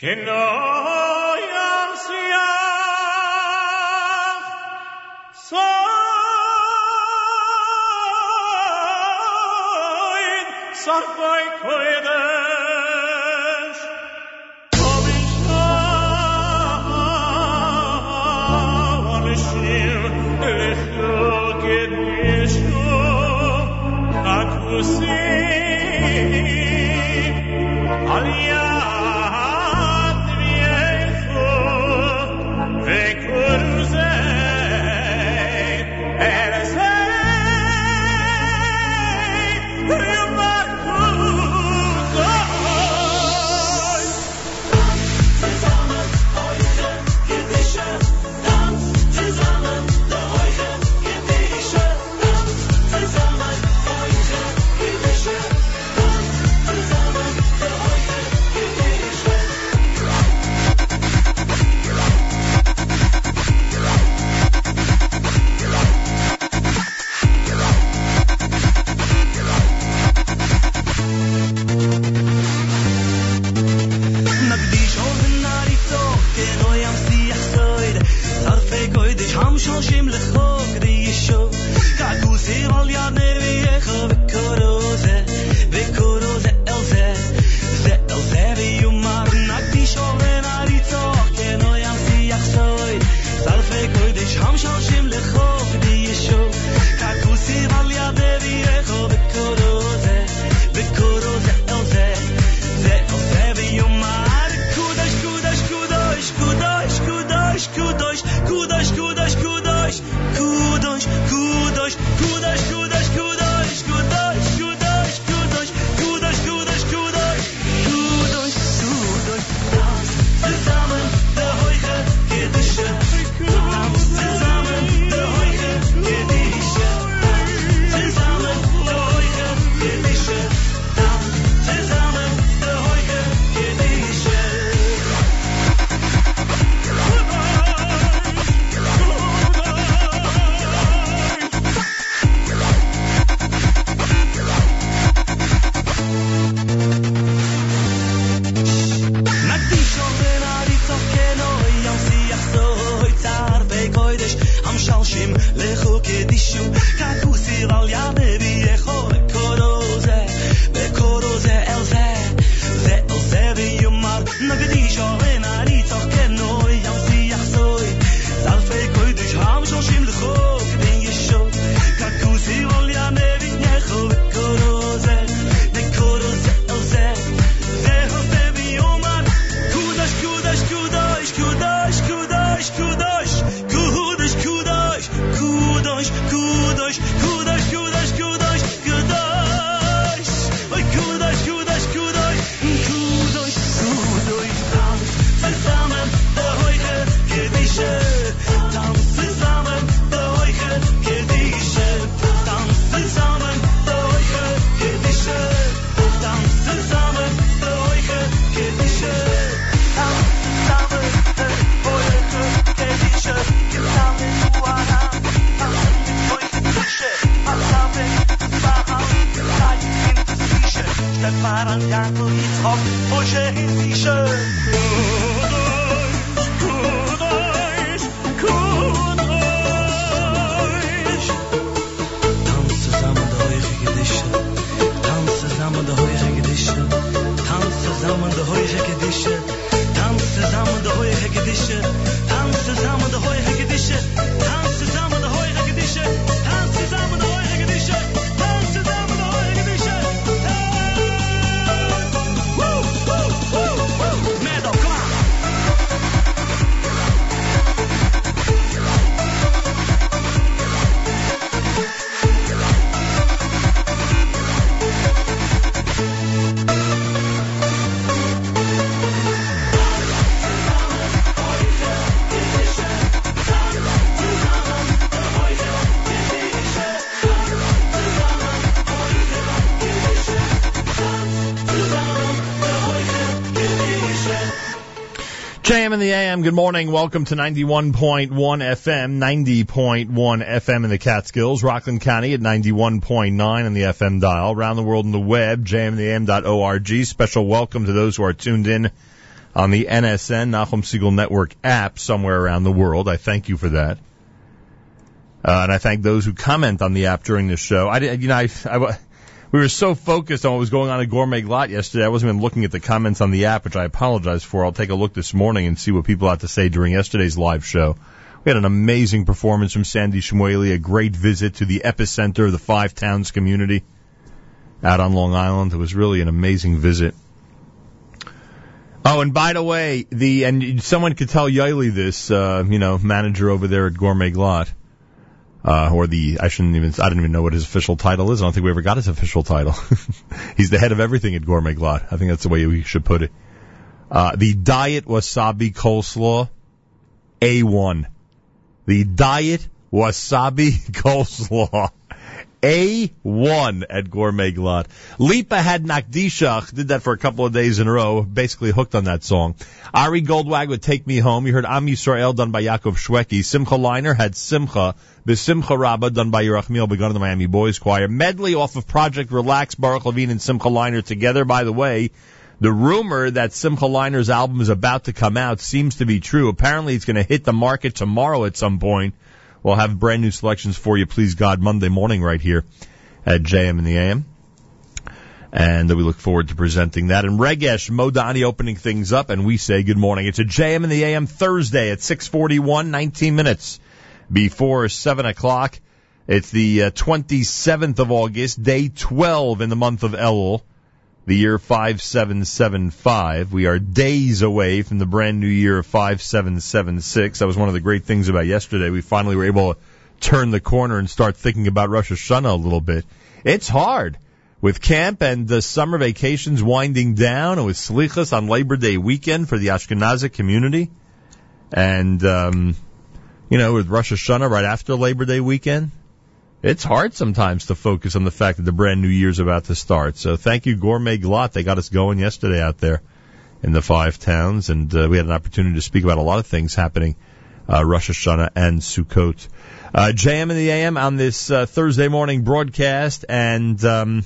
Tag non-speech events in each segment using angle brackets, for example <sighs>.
Kinder In the AM, good morning. Welcome to 91.1 FM, 90.1 FM in the Catskills, Rockland County at 91.9 on the FM dial, around the world on the web, jmintheam.org. Special welcome to those who are tuned in on the NSN, Nachum Segal Network app somewhere around the world. I thank you for that. Uh, and I thank those who comment on the app during the show. I, you know, I, I, we were so focused on what was going on at Gourmet Glatt yesterday, I wasn't even looking at the comments on the app, which I apologize for. I'll take a look this morning and see what people had to say during yesterday's live show. We had an amazing performance from Sandy Shmueli, a great visit to the epicenter of the Five Towns community out on Long Island. It was really an amazing visit. Oh, and by the way, the and someone could tell Yaeli this, uh, you know, manager over there at Gourmet Glatt uh, or the I shouldn't even I don't even know what his official title is. I don't think we ever got his official title. <laughs> He's the head of everything at Gourmet Glatt. I think that's the way we should put it. Uh, the diet wasabi coleslaw, a one. The diet wasabi <laughs> coleslaw. A1 at Gourmet Glatt. Lipa had Nakdishach, did that for a couple of days in a row, basically hooked on that song. Ari Goldwag would Take Me Home. You heard Am Yisrael done by Yaakov Shweki. Simcha Leiner had Simcha. The Simcha Rabbah done by Yerachmiel Begun in the Miami Boys Choir. Medley off of Project Relax, Baruch Levine and Simcha Leiner together. By the way, the rumor that Simcha Leiner's album is about to come out seems to be true. Apparently it's going to hit the market tomorrow at some point. We'll have brand new selections for you, please God, Monday morning right here at JM in the AM. And we look forward to presenting that. And Regesh Modani opening things up, and we say good morning. It's a JM in the AM Thursday at 641, 19 minutes before 7 o'clock. It's the uh, 27th of August, day 12 in the month of Elul, the year 5775. We are days away from the brand new year of 5776. That was one of the great things about yesterday. We finally were able to turn the corner and start thinking about Rosh Hashanah a little bit. It's hard with camp and the summer vacations winding down and with Slichas on Labor Day weekend for the Ashkenazi community. And, um, you know, with Rosh Hashanah right after Labor Day weekend, it's hard sometimes to focus on the fact that the brand new year's about to start. So thank you, Gourmet Glatt. They got us going yesterday out there in the five towns, and uh, we had an opportunity to speak about a lot of things happening uh, Rosh Hashanah and Sukkot. Uh, JM in the AM on this uh, Thursday morning broadcast, and um,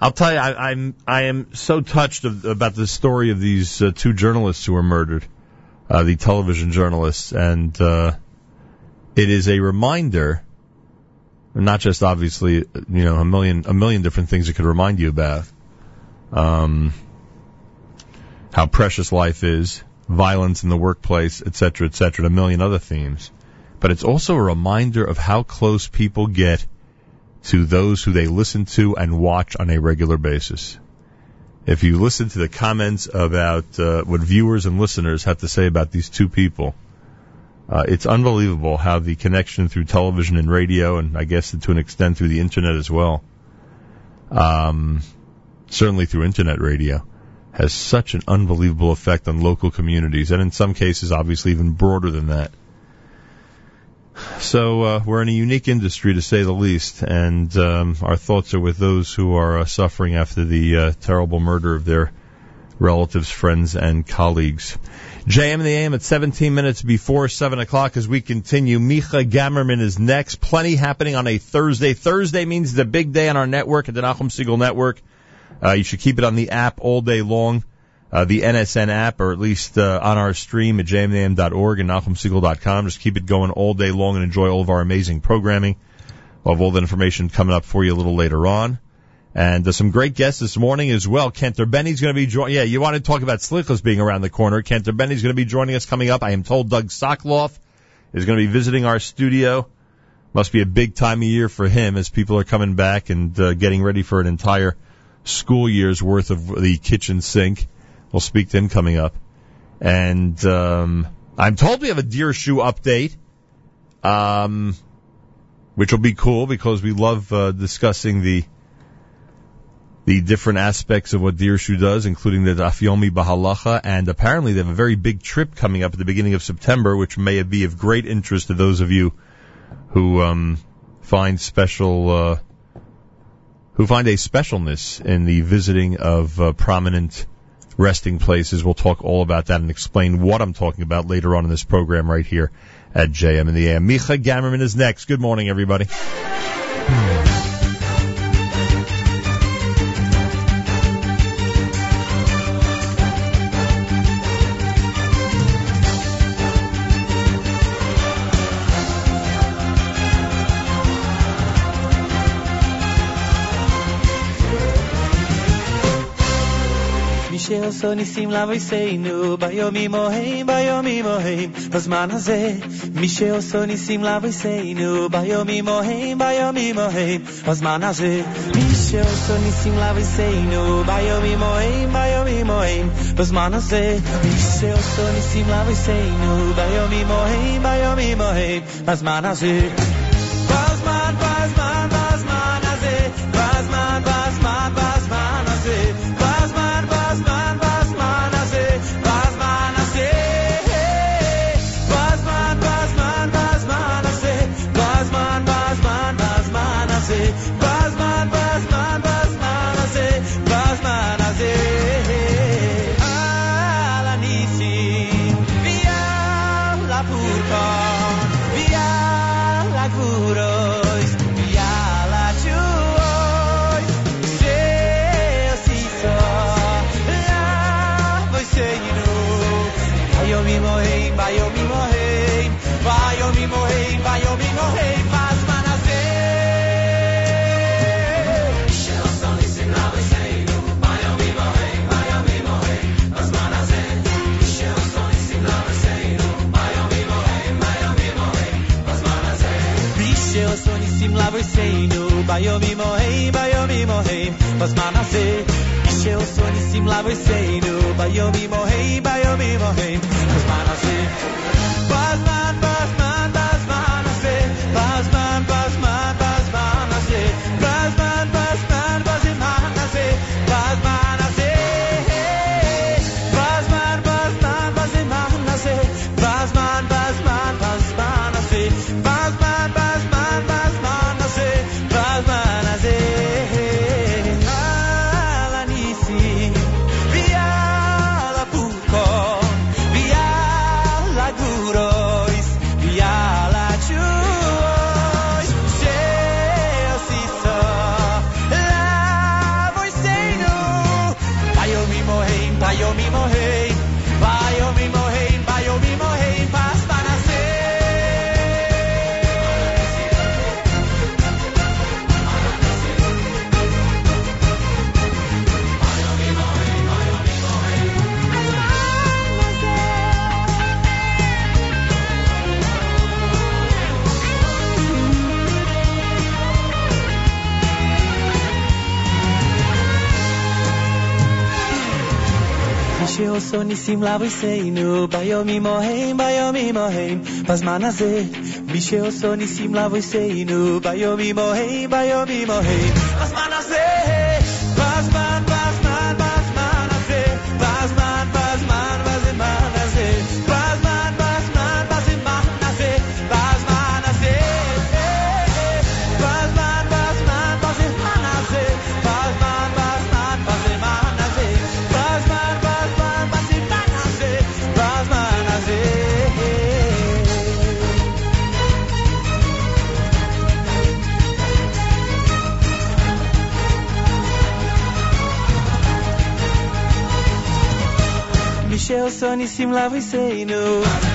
I'll tell you, I, I'm I am so touched of, about the story of these uh, two journalists who were murdered, uh, the television journalists, and uh, it is a reminder, not just obviously, you know, a million a million different things it could remind you about, um, how precious life is, violence in the workplace, et cetera, et cetera, and a million other themes. But it's also a reminder of how close people get to those who they listen to and watch on a regular basis. If you listen to the comments about uh, what viewers and listeners have to say about these two people, uh, it's unbelievable how the connection through television and radio, and I guess to an extent through the internet as well, um, certainly through internet radio, has such an unbelievable effect on local communities, and in some cases, obviously, even broader than that. So uh, we're in a unique industry, to say the least, and um, our thoughts are with those who are uh, suffering after the uh, terrible murder of their relatives, friends, and colleagues. JM the AM at 17 minutes before 7 o'clock as we continue. Micha Gamerman is next. Plenty happening on a Thursday. Thursday means the big day on our network at the Nachum Segal Network. Uh, you should keep it on the app all day long, uh, the NSN app, or at least uh, on our stream at jmnam.org and NachumSegal.com. Just keep it going all day long and enjoy all of our amazing programming. We'll have all the information coming up for you a little later on. And uh, some great guests this morning as well. Kenter Benny's going to be joining. Yeah, you want to talk about Slichas being around the corner. Kenter Benny's going to be joining us coming up. I am told Doug Soclof is going to be visiting our studio. Must be a big time of year for him as people are coming back and uh, getting ready for an entire school year's worth of the Kitchn Synch. We'll speak to him coming up. And um, I'm told we have a Dirshu update, um, which will be cool because we love uh, discussing the the different aspects of what Dirshu does, including the Daf Yomi B'Halacha, and apparently they have a very big trip coming up at the beginning of September, which may be of great interest to those of you who um, find special uh, who find a specialness in the visiting of uh, prominent resting places. We'll talk all about that and explain what I'm talking about later on in this program right here at JM in the AM. Micha Gamerman is next. Good morning, everybody. <sighs> <laughs> מי שעושה ניסים לאבויסנו, ביומים ההם, ביומים ההם, בזמן הזה. מי שעושה ניסים לאבויסנו, ביומים ההם, ביומים ההם, בזמן הזה. מי שעושה ניסים לאבויסנו, ביומים ההם, ביומים ההם, בזמן הזה. מי שעושה ניסים לאבויסנו, ביומים ההם, ביומים ההם, בזמן הזה. ביומים ההם, ביומים ההם, בזמן הזה. מי שעושה ניסים לאבותינו, ביומים ההם, ביומים ההם, שעושה ניסים לאבותינו, ביומים ההם, ביומים ההם, בזמן הזה. מי שעושה ניסים לאבותינו, ביומים ההם, ביומים ההם, בזמן person, he seemed like we say no.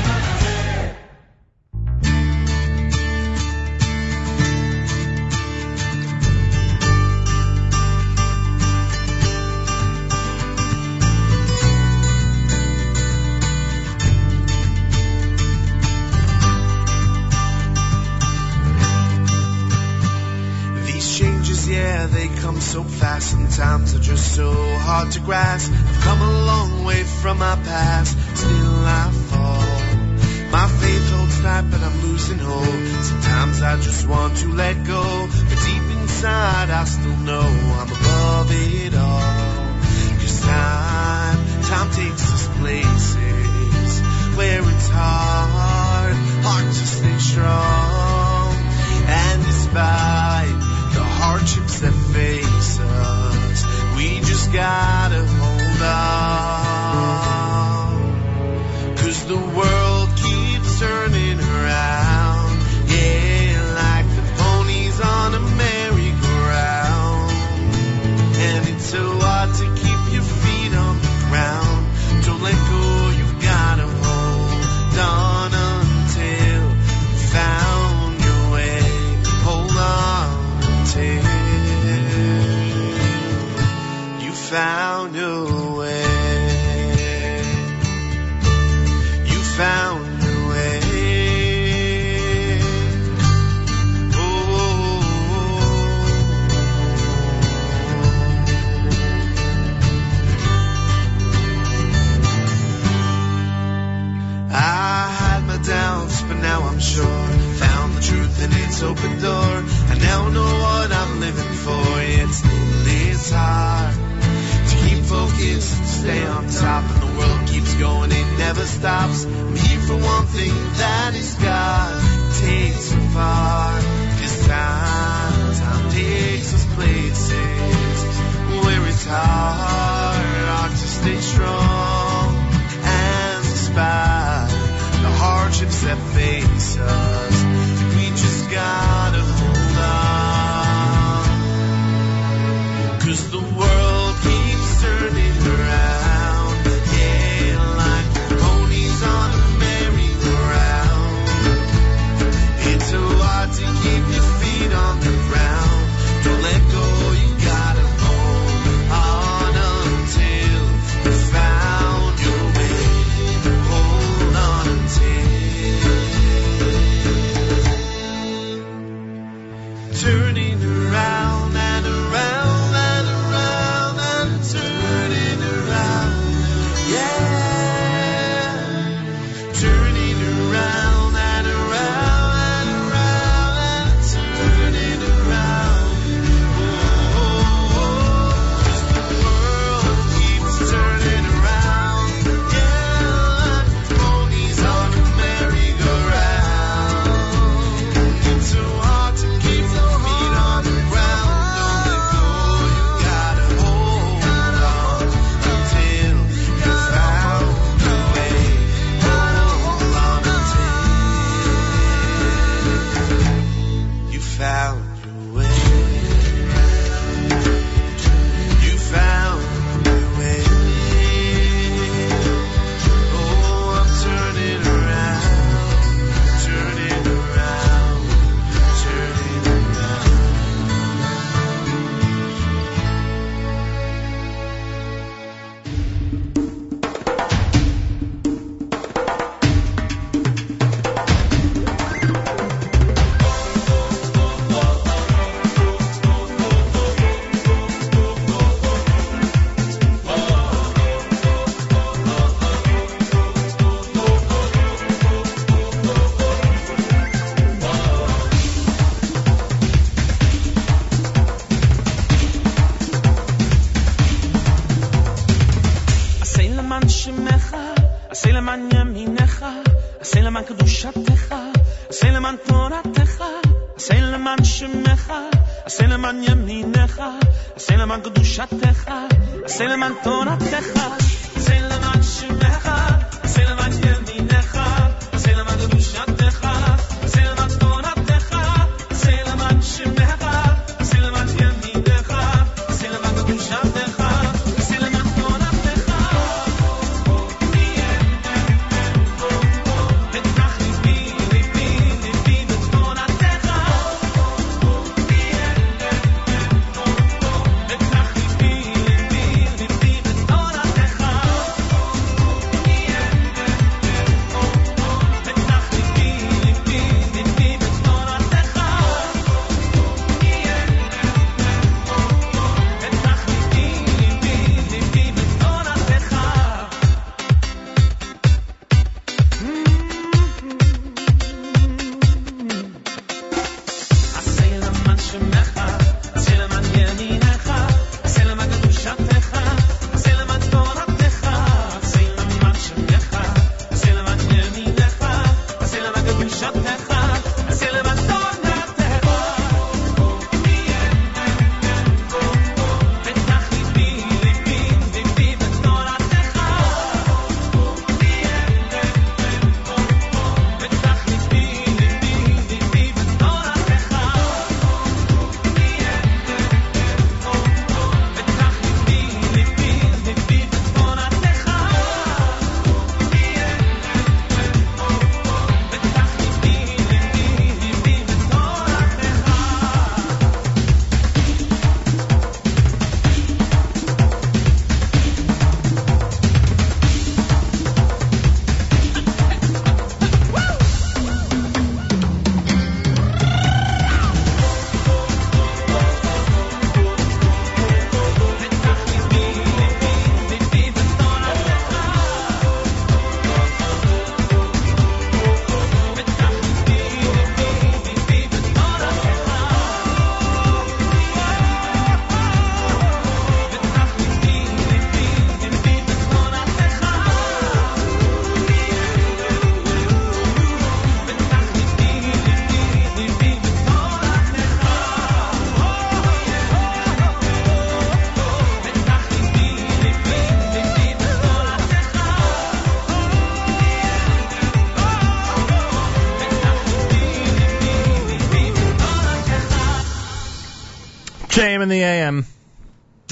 JM in the AM.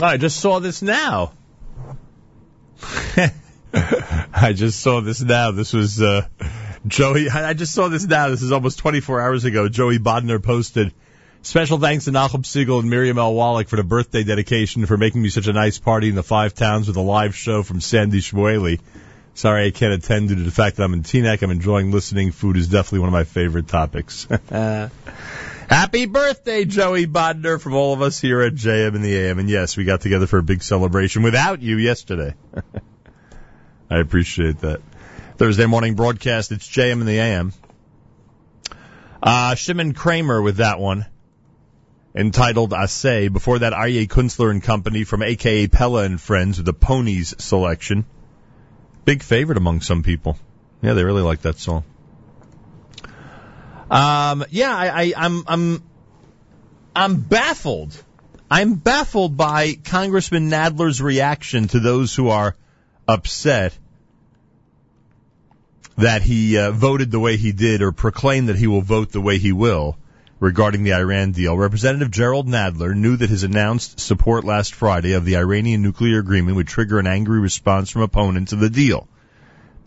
I just saw this now. <laughs> I just saw this now. This was uh, Joey. I just saw this now. This is almost 24 hours ago. Joey Bodner posted. Special thanks to Nachum Segal and Miriam L. Wallach for the birthday dedication for making me such a nice party in the Five Towns with a live show from Sandy Shmueli. Sorry I can't attend due to the fact that I'm in Teaneck. I'm enjoying listening. Food is definitely one of my favorite topics. <laughs> Happy birthday, Joey Bodner, from all of us here at JM in the AM. And yes, we got together for a big celebration without you yesterday. <laughs> I appreciate that. Thursday morning broadcast, it's JM in the AM. Uh, Shimon Craimer with that one, entitled I Say. Before that, Aryeh Kunstler and Company from AKApella and Friends with the Ponies selection. Big favorite among some people. Yeah, they really like that song. Um, yeah, I, I, I'm, I'm, I'm baffled. I'm baffled by Congressman Nadler's reaction to those who are upset that he uh, voted the way he did or proclaimed that he will vote the way he will regarding the Iran deal. Representative Jerrold Nadler knew that his announced support last Friday of the Iranian nuclear agreement would trigger an angry response from opponents of the deal.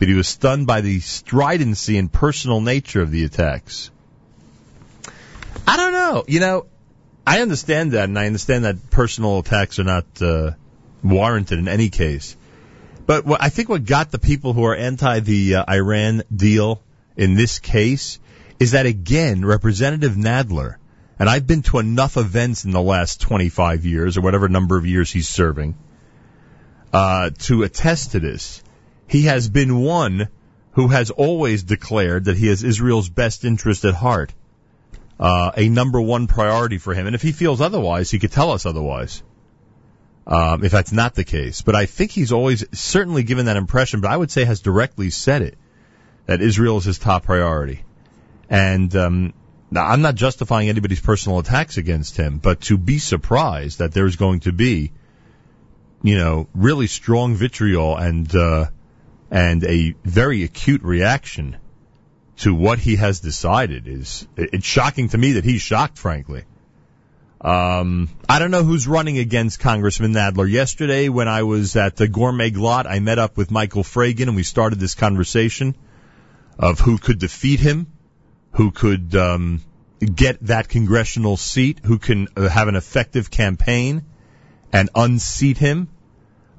But he was stunned by the stridency and personal nature of the attacks. I don't know. You know, I understand that, and I understand that personal attacks are not uh, warranted in any case. But what, I think what got the people who are anti the uh, Iran deal in this case is that again, Representative Nadler, and I've been to enough events in the last 25 years or whatever number of years he's serving, uh, to attest to this. He has been one who has always declared that he has Israel's best interest at heart, uh, a number one priority for him. And if he feels otherwise, he could tell us otherwise um, if that's not the case. But I think he's always certainly given that impression, but I would say has directly said it that Israel is his top priority. And um, I'm not justifying anybody's personal attacks against him, but to be surprised that there's going to be, you know, really strong vitriol and uh, and a very acute reaction to what he has decided is it's shocking to me that he's shocked, frankly. Um, I don't know who's running against Congressman Nadler. Yesterday, when I was at the Gourmet Glatt, I met up with Michael Fragin and we started this conversation of who could defeat him, who could um, get that congressional seat, who can uh, have an effective campaign and unseat him.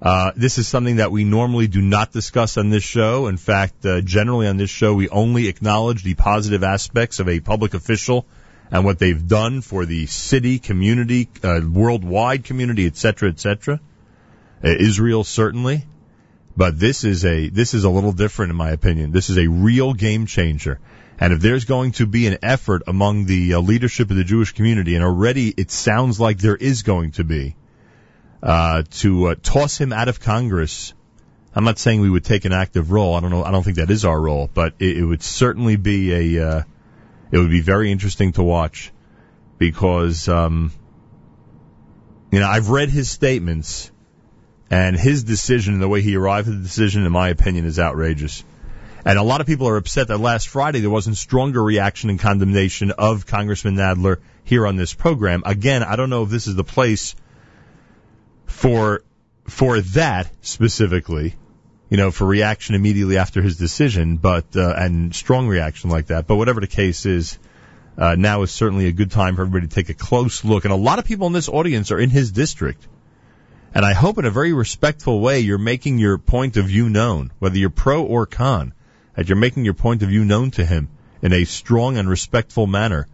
Uh, this is something that we normally do not discuss on this show. In fact, uh, generally on this show, we only acknowledge the positive aspects of a public official and what they've done for the city, community, uh, worldwide community, et cetera, et cetera. Uh, Israel certainly, but this is a this is a little different in my opinion. This is a real game changer. And if there's going to be an effort among the uh, leadership of the Jewish community, and already it sounds like there is going to be, uh, to uh, toss him out of Congress, I'm not saying we would take an active role. I don't know. I don't think that is our role, but it, it would certainly be a uh, it would be very interesting to watch because, um, you know, I've read his statements and his decision and the way he arrived at the decision, in my opinion, is outrageous. And a lot of people are upset that last Friday there wasn't stronger reaction and condemnation of Congressman Nadler here on this program. Again, I don't know if this is the place for for that specifically you know, for reaction immediately after his decision, but uh, and strong reaction like that. But whatever the case is, uh, now is certainly a good time for everybody to take a close look. And a lot of people in this audience are in his district. And I hope in a very respectful way you're making your point of view known, whether you're pro or con, that you're making your point of view known to him in a strong and respectful manner.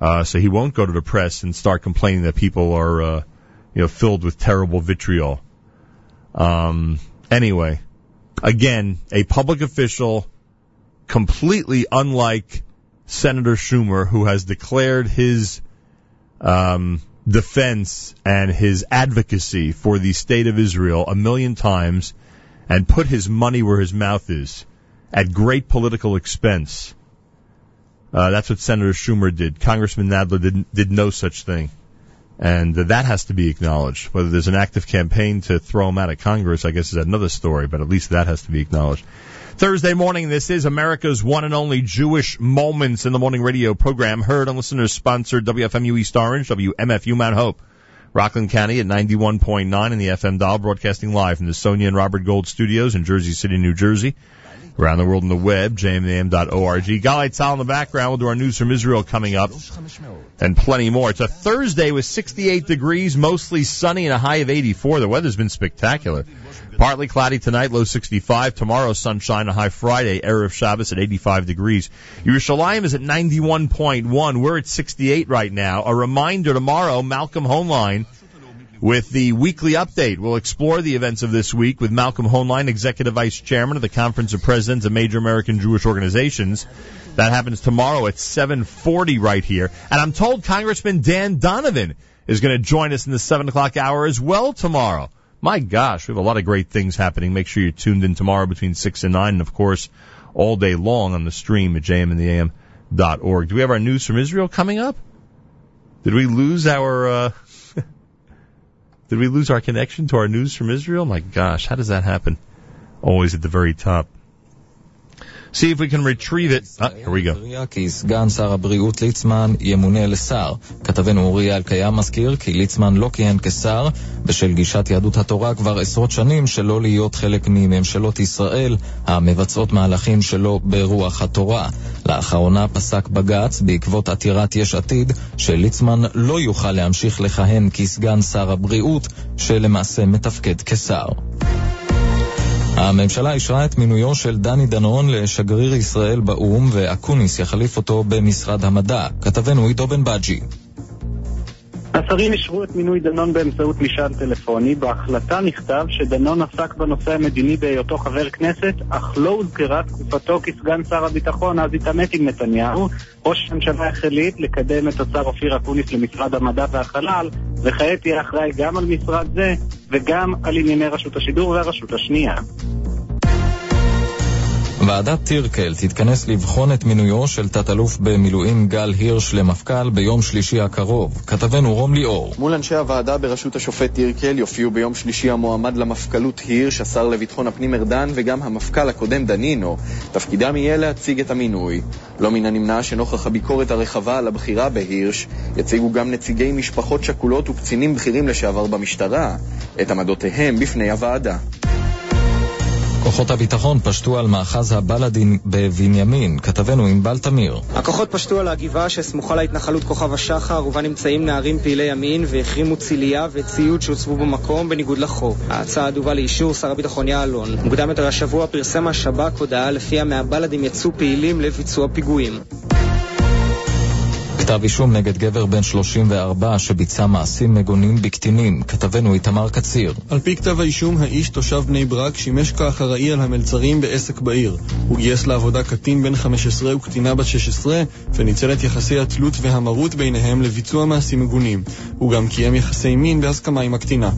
Uh, so he won't go to the press and start complaining that people are, uh, you know, filled with terrible vitriol. Um, anyway, again, a public official completely unlike Senator Schumer, who has declared his um, defense and his advocacy for the state of Israel a million times and put his money where his mouth is at great political expense. Uh, that's what Senator Schumer did. Congressman Nadler did, did no such thing. And that has to be acknowledged. Whether there's an active campaign to throw him out of Congress, I guess is another story, but at least that has to be acknowledged. Thursday morning, this is America's one and only Jewish Moments in the Morning radio program, heard on listeners sponsored WFMU East Orange, WMFU Mount Hope, Rockland County at 91.9 in the FM dial, broadcasting live from the Sonia and Robert Gold studios in Jersey City, New Jersey. Around the world on the web, jmam.org. Galai Tzal in the background. We'll do our news from Israel coming up and plenty more. It's a Thursday with 68 degrees, mostly sunny and a high of 84. The weather's been spectacular. Partly cloudy tonight, low 65. Tomorrow, sunshine, a high Friday, Erev Shabbos at 85 degrees. Yerushalayim is at 91.1. We're at 68 right now. A reminder tomorrow, Malcolm Hoenlein with the weekly update. We'll explore the events of this week with Malcolm Hoenlein, Executive Vice Chairman of the Conference of Presidents of Major American Jewish Organizations. That happens tomorrow at 740 right here. And I'm told Congressman Dan Donovan is going to join us in the 7 o'clock hour as well tomorrow. My gosh, we have a lot of great things happening. Make sure you're tuned in tomorrow between 6 and 9, and of course, all day long on the stream at jmintheam.org. Do we have our news from Israel coming up? Did we lose our, uh, did we lose our connection to our news from Israel? My gosh, how does that happen? Always at the very top. See if we can retrieve it. Ah, here we go. כי סגן שר הבריאות ליצמן ימונה לשר. כתבנו אורי אלקיים מזכיר כי ליצמן לא כיהן כשר בשל גישת יהדות התורה כבר עשרות שנים שלא להיות חלק מממשלות ישראל המבצעות מהלכים שלא ברוח התורה. לאחרונה פסק בג"ץ בעקבות עתירת יש עתיד שליצמן לא יוכל להמשיך לכהן כסגן שר הבריאות שלמעשה מתפקד כשר. הממשלה אישרה את מינויו של דני דנון לשגריר ישראל באו"ם, ואקוניס יחליף אותו במשרד המדע. כתבנו עידו בן בג'י. השרים אישרו את מינוי דנון באמצעות משאל טלפוני. בהחלטה נכתב שדנון עסק בנושא המדיני בהיותו חבר כנסת, אך לא הוזכרה תקופתו כסגן שר הביטחון, אז התעמת עם נתניהו. ראש הממשלה החליט לקדם את השר אופיר אקוניס למשרד המדע והחלל, וכעת יהיה אחראי גם על משרד זה וגם על ענייני רשות השידור והרשות השנייה. ועדת טירקל תתכנס לבחון את מינויו של תת-אלוף במילואים גל הירש למפכ"ל ביום שלישי הקרוב. כתבנו רום ליאור. מול אנשי הוועדה בראשות השופט טירקל יופיעו ביום שלישי המועמד למפכ"לות הירש, השר לביטחון הפנים ארדן וגם המפכ"ל הקודם דנינו. תפקידם יהיה להציג את המינוי. לא מן הנמנע שנוכח הביקורת הרחבה על הבחירה בהירש, יציגו גם נציגי משפחות שכולות וקצינים בכירים לשעבר במשטרה את עמדותיהם בפני הוועדה. כוחות הביטחון פשטו על מאחז הבלאדין בבנימין, כתבנו ענבל תמיר. הכוחות פשטו על הגבעה שסמוכה להתנחלות כוכב השחר, ובה נמצאים נערים פעילי ימין והחרימו צילייה וציוד שהוצבו במקום בניגוד לחוק. הצעד הובא לאישור שר הביטחון יעלון. מוקדם יותר השבוע פרסם השב"כ הודעה לפיה מהבלאדים יצאו פעילים לביצוע פיגועים. כתב אישום נגד גבר בן 34 שביצע מעשים מגונים בקטינים, כתבנו איתמר קציר. על פי כתב האישום, האיש תושב בני ברק שימש כאחראי על המלצרים בעסק בעיר. הוא גייס לעבודה קטין בן 15 וקטינה בת 16, וניצל את יחסי התלות והמרות ביניהם לביצוע מעשים מגונים. הוא גם קיים יחסי מין בהסכמה עם הקטינה.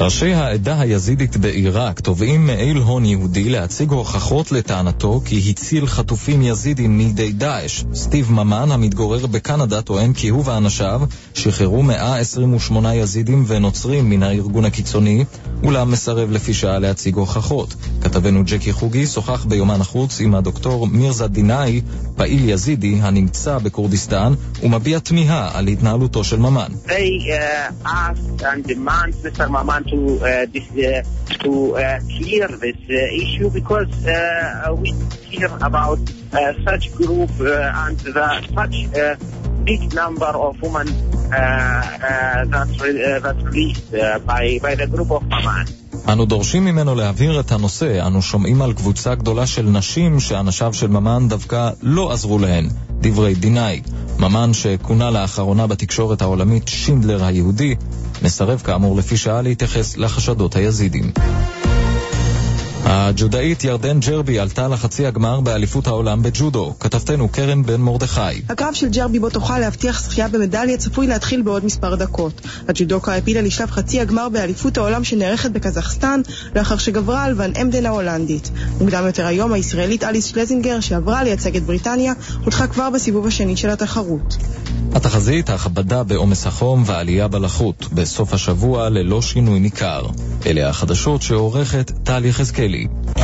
ראשי העדה היזידית בעיראק תובעים מאיל הון יהודי להציג הוכחות לטענתו כי הציל חטופים יזידים מידי דאעש. סטיב ממן, המתגורר בקנדה, טוען כי הוא ואנשיו שחררו 128 יזידים ונוצרים מן הארגון הקיצוני, אולם מסרב לפי שעה להציג הוכחות. כתבנו ג'קי חוגי שוחח ביומן החוץ עם הדוקטור מירזה דינאי, פעיל יזידי הנמצא בכורדיסטן, ומביע תמיהה על התנהלותו של ממן. They uh, to uh, this, uh, to uh, clear this uh, issue because uh, we hear about uh, such group uh, and the, such uh, big number of women uh, uh, that's, re- uh, that's released uh, by, by the group of Maman. אנו דורשים ממנו להבהיר את הנושא, אנו שומעים על קבוצה גדולה של נשים שאנשיו של ממן דווקא לא עזרו להן. דברי דינאי. ממן שכונה לאחרונה בתקשורת העולמית שינדלר היהודי, מסרב כאמור לפי שעה להתייחס לחשדות היזידים. הג'ודאית ירדן ג'רבי עלתה לחצי הגמר באליפות העולם בג'ודו. כתבתנו קרן בן מרדכי. הקרב של ג'רבי בו תוכל להבטיח זכייה במדליה צפוי להתחיל בעוד מספר דקות. הג'ודוקה העפילה לשלב חצי הגמר באליפות העולם שנערכת בקזחסטן, לאחר שגברה על ון אמדן ההולנדית. מוקדם יותר היום הישראלית אליס שלזינגר, שעברה לייצג את בריטניה, הודחה כבר בסיבוב השני של התחרות. התחזית, הכבדה בעומס החום ועלייה בלחות. בסוף השבוע ללא שינוי ניכר. אלה החדשות שעורכת טל יחזקאלי. Mississippi.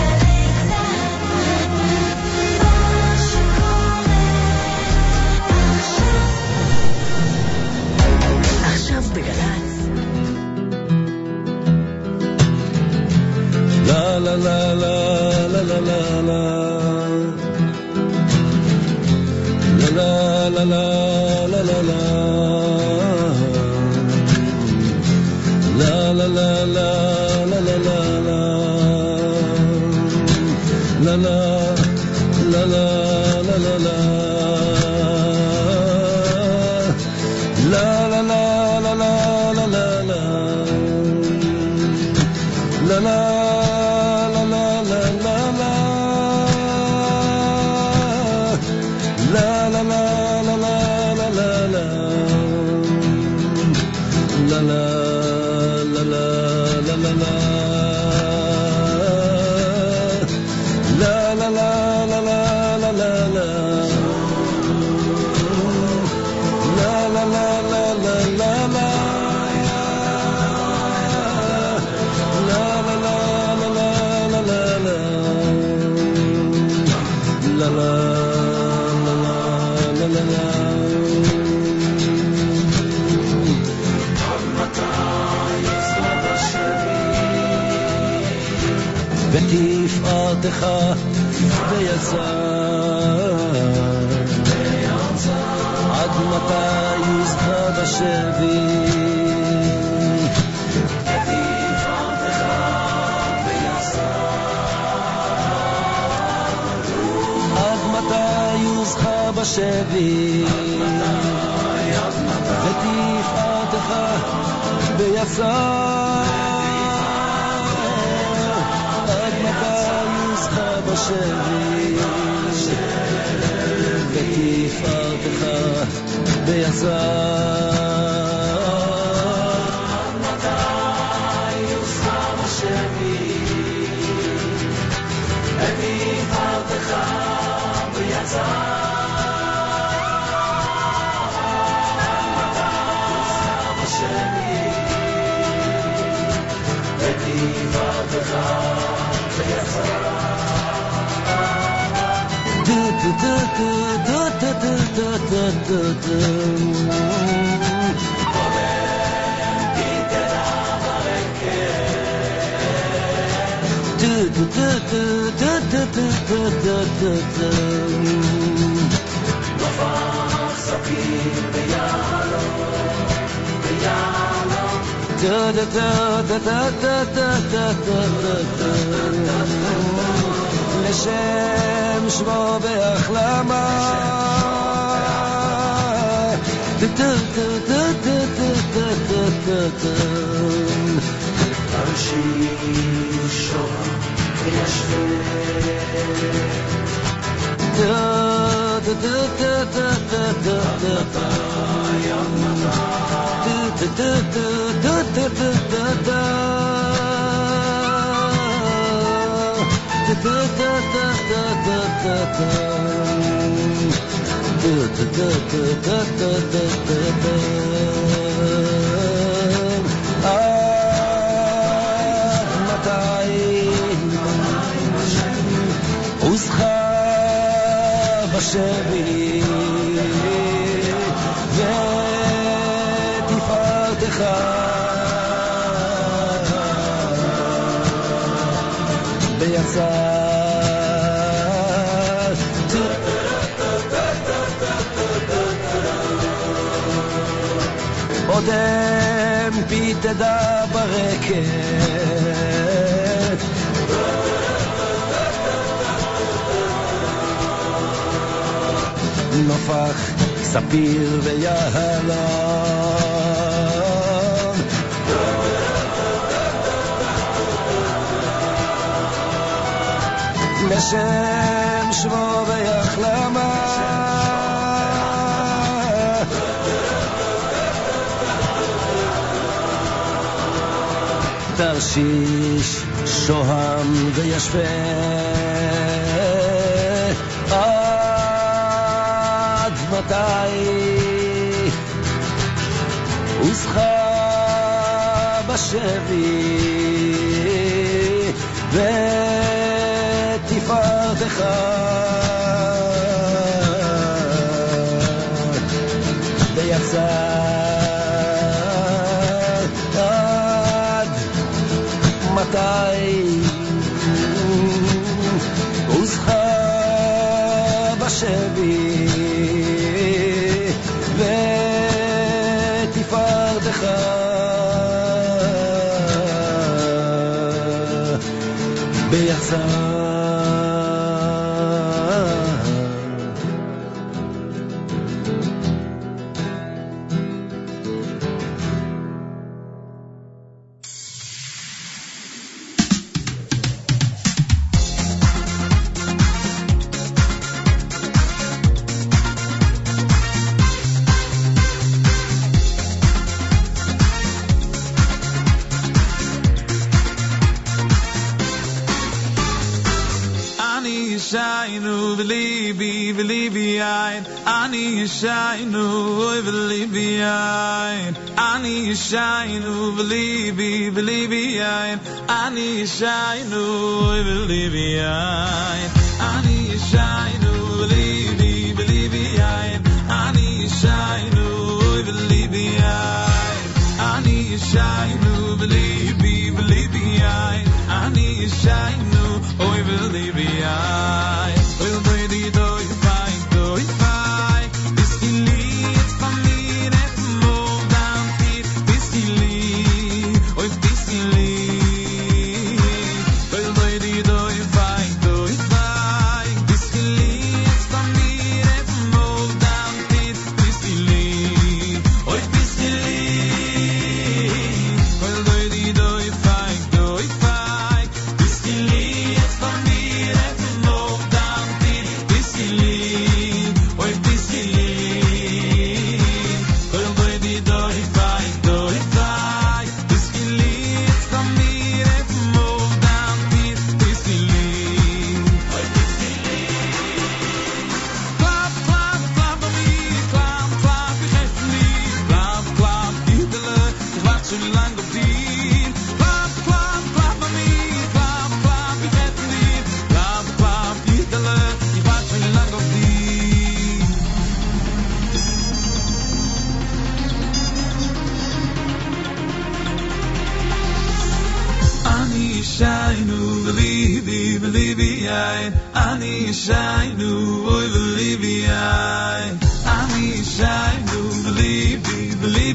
לשם שמו והחלמה da da da da da da בשבי ותפארתך ביצר קודם בידדה ברקת. נופח, ספיר ויהלום. לשם שמו קשיש, שוהם וישפה. עד מתי הוסחה בשבי ותפארתך ויצא שפתיים הוזכה בשבי לתפארתך ביצר desire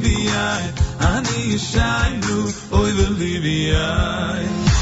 Oy, believe me, I, oy, believe me,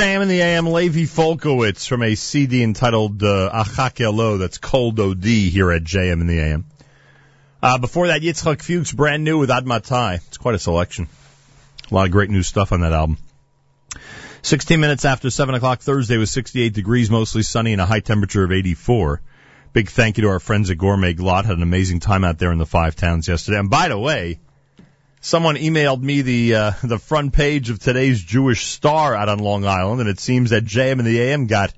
JM in the AM, Levi Folkowitz from a CD entitled uh, Achak Elo, that's Cold OD here at JM in the AM. Uh, before that, Yitzchak Fuchs, brand new with Admatai. It's quite a selection. A lot of great new stuff on that album. 16 minutes after 7 o'clock Thursday was 68 degrees, mostly sunny and a high temperature of 84. Big thank you to our friends at Gourmet Glatt. Had an amazing time out there in the five towns yesterday. And by the way, someone emailed me the uh, the front page of today's Jewish Star out on Long Island, and it seems that JM in the AM got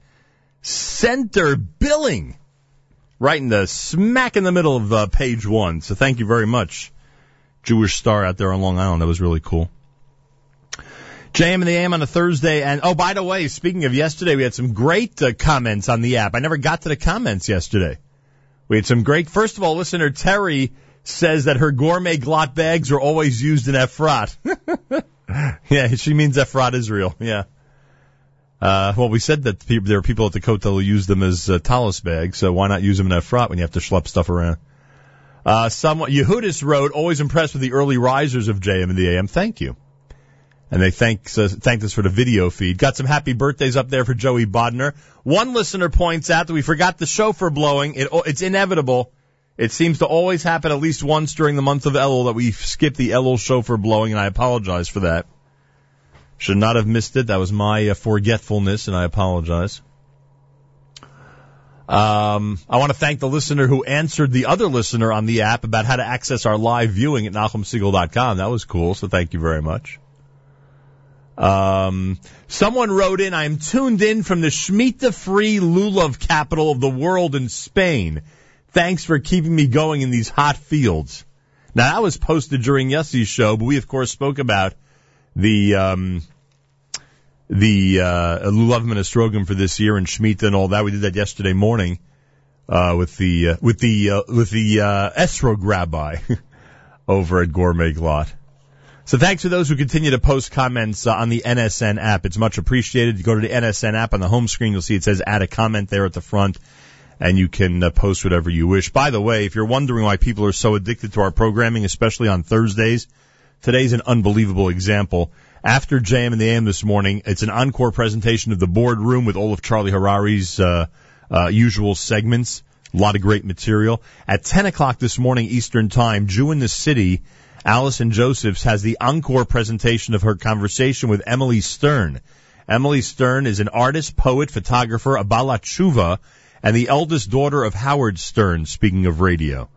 center billing right in the smack in the middle of uh, page one. So thank you very much, Jewish Star out there on Long Island. That was really cool. JM in the AM on a Thursday. And oh, by the way, speaking of yesterday, we had some great uh, comments on the app. I never got to the comments yesterday. We had some great, first of all, listener Terry says that her Gourmet Glatt bags are always used in Efrat. <laughs> yeah, she means Efrat Israel. Yeah. Uh, well, we said that there are people at the Kotel who use them as uh, talus bags, so why not use them in Efrat when you have to schlep stuff around? Uh, someone, Yehudis wrote, always impressed with the early risers of JM in the AM. Thank you. And they thanks uh, thanked us for the video feed. Got some happy birthdays up there for Joey Bodner. One listener points out that we forgot the shofar blowing. It, it's inevitable. It seems to always happen at least once during the month of Elul that we skip the Elul shofar blowing, and I apologize for that. Should not have missed it. That was my uh, forgetfulness, and I apologize. Um, I want to thank the listener who answered the other listener on the app about how to access our live viewing at NachumSegal.com. That was cool, so thank you very much. Um, someone wrote in, I'm tuned in from the Shemitah-free lulav capital of the world in Spain. Thanks for keeping me going in these hot fields. Now that was posted during Yussi's show, but we of course spoke about the, um, the, uh, lulav minestrogim for this year and Shemitah and all that. We did that yesterday morning, uh, with the, uh, with the, uh, with the, uh, Esrog rabbi <laughs> over at Gourmet Glatt. So thanks to those who continue to post comments uh, on the NSN app. It's much appreciated. You go to the NSN app on the home screen, you'll see it says add a comment there at the front and you can uh, post whatever you wish. By the way, if you're wondering why people are so addicted to our programming, especially on Thursdays, today's an unbelievable example. After JM in the AM this morning, it's an encore presentation of the boardroom with all of Charlie Harary's uh, uh, usual segments. A lot of great material. At 10 o'clock this morning Eastern Time, Jew in the City Allison Josephs has the encore presentation of her conversation with Emily Stern. Emily Stern is an artist, poet, photographer, a balachuva, and the eldest daughter of Howard Stern, speaking of radio.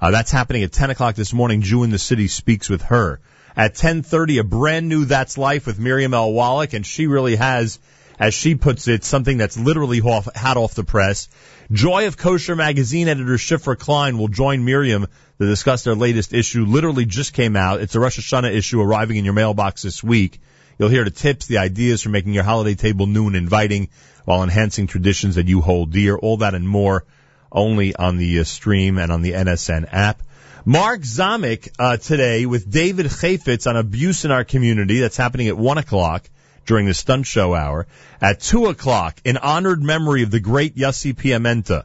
Uh, that's happening at 10 o'clock this morning. Jew in the City speaks with her. At 10.30, a brand new That's Life with Miriam L. Wallach, and she really has, as she puts it, something that's literally off, off the press. Joy of Kosher magazine editor Shifra Klein will join Miriam to discuss their latest issue. Literally just came out. It's a Rosh Hashanah issue arriving in your mailbox this week. You'll hear the tips, the ideas for making your holiday table new and inviting while enhancing traditions that you hold dear. All that and more only on the uh, stream and on the NSN app. Mark Zamek uh, today with David Chafetz on abuse in our community. That's happening at 1 o'clock during the stunt show hour. At 2 o'clock, in honored memory of the great Yossi Piamenta,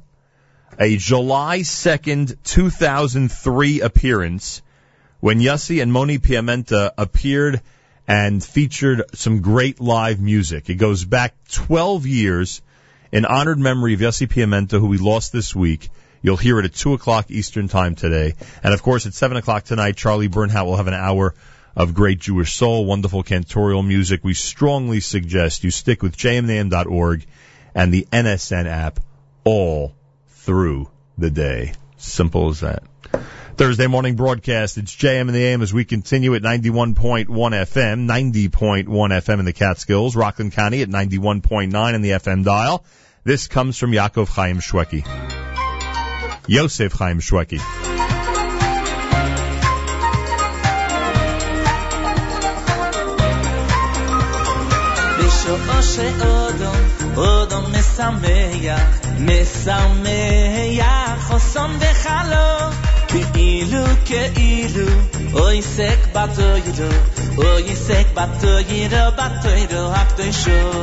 a July 2nd, 2003 appearance when Yossi and Moni Piamenta appeared and featured some great live music. It goes back 12 years in honored memory of Yossi Piamenta, who we lost this week. You'll hear it at 2 o'clock Eastern Time today. And of course, at 7 o'clock tonight, Charlie Bernhaut will have an hour of great Jewish soul, wonderful cantorial music. We strongly suggest you stick with jmnam.org and the NSN app all through the day. Simple as that. Thursday morning broadcast. It's JM in the AM as we continue at 91.1 FM, 90.1 FM in the Catskills, Rockland County at 91.9 in the FM dial. This comes from Yaakov Chaim Shweki. Yosef Chaim Shweki. בשעו שאודום, אודום משמח, משמח וחלום כאילו כאילו, אוי סק בתוירו, אוי סק בתוירו, בתוירו הקדושו.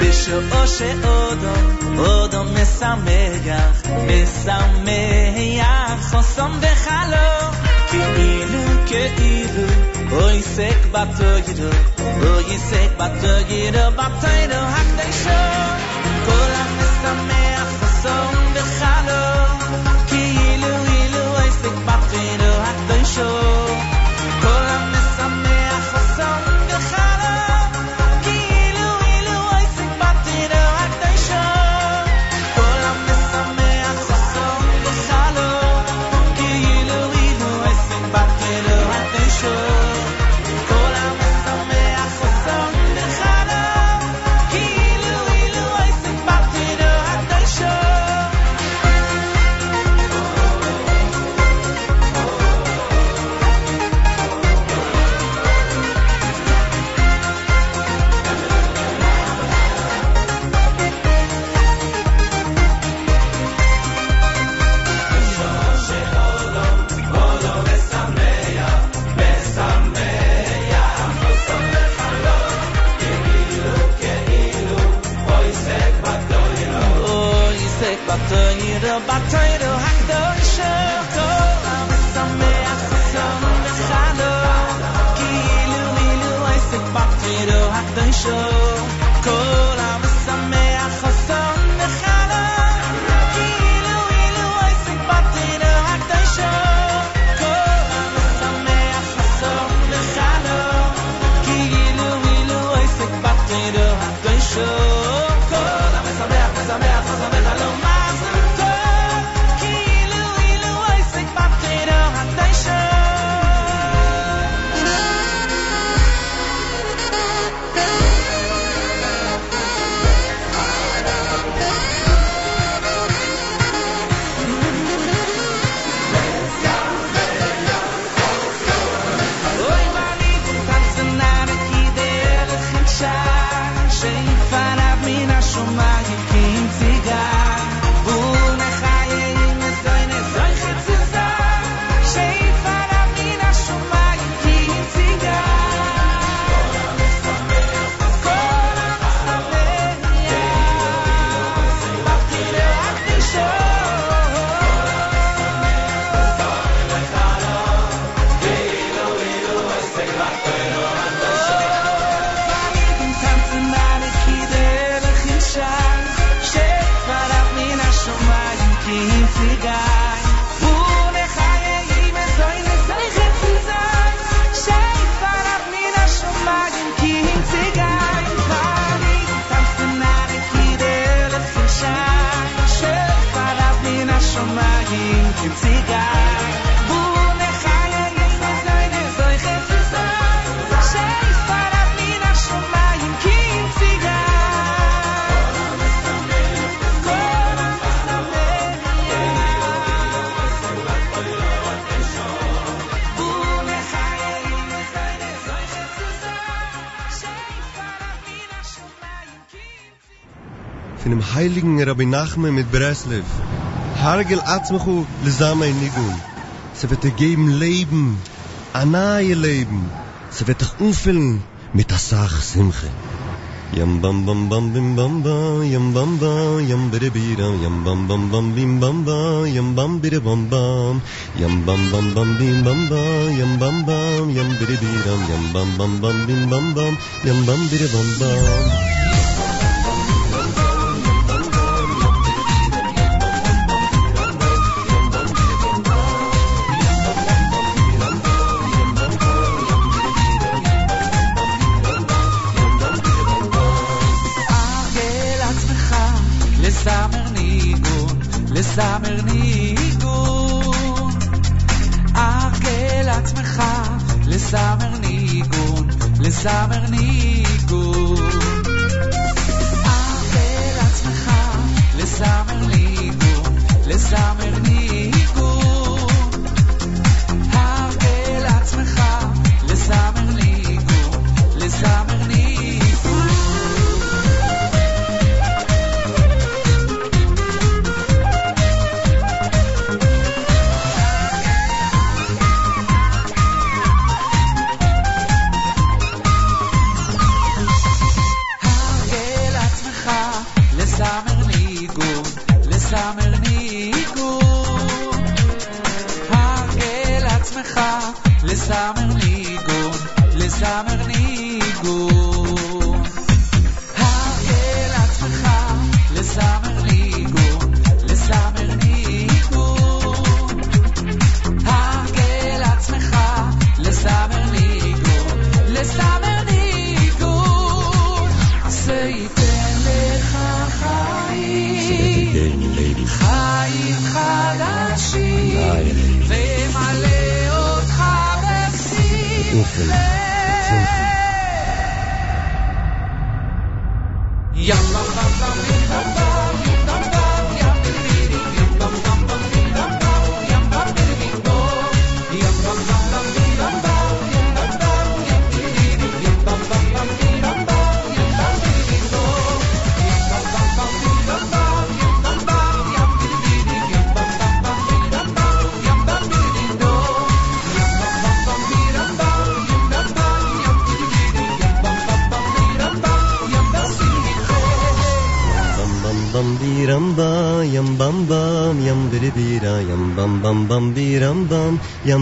בשעה שאודום, אודום משמח, משמח, חוסום וחלום, כאילו כאילו אוי סק בתוירו אוי סק בתוירו בתוירו הקדשו show heiligen Rabbi Nachman mit Breslev. Hargel Atzmachu lesamay nigun. Sie wird dir geben Leben, ein neues Leben. Sie wird dich umfüllen mit der Sach Simche. Yam bam bam bam bim bam ba, yam bam ba, yam bide bida, yam bam bam bam bim bam ba, yam bam bide bam bam, yam bam bam bam bim bam ba, yam bam bam, yam bide bida, yam bam bam bam bim bam bam, yam bam bide bam bam. examen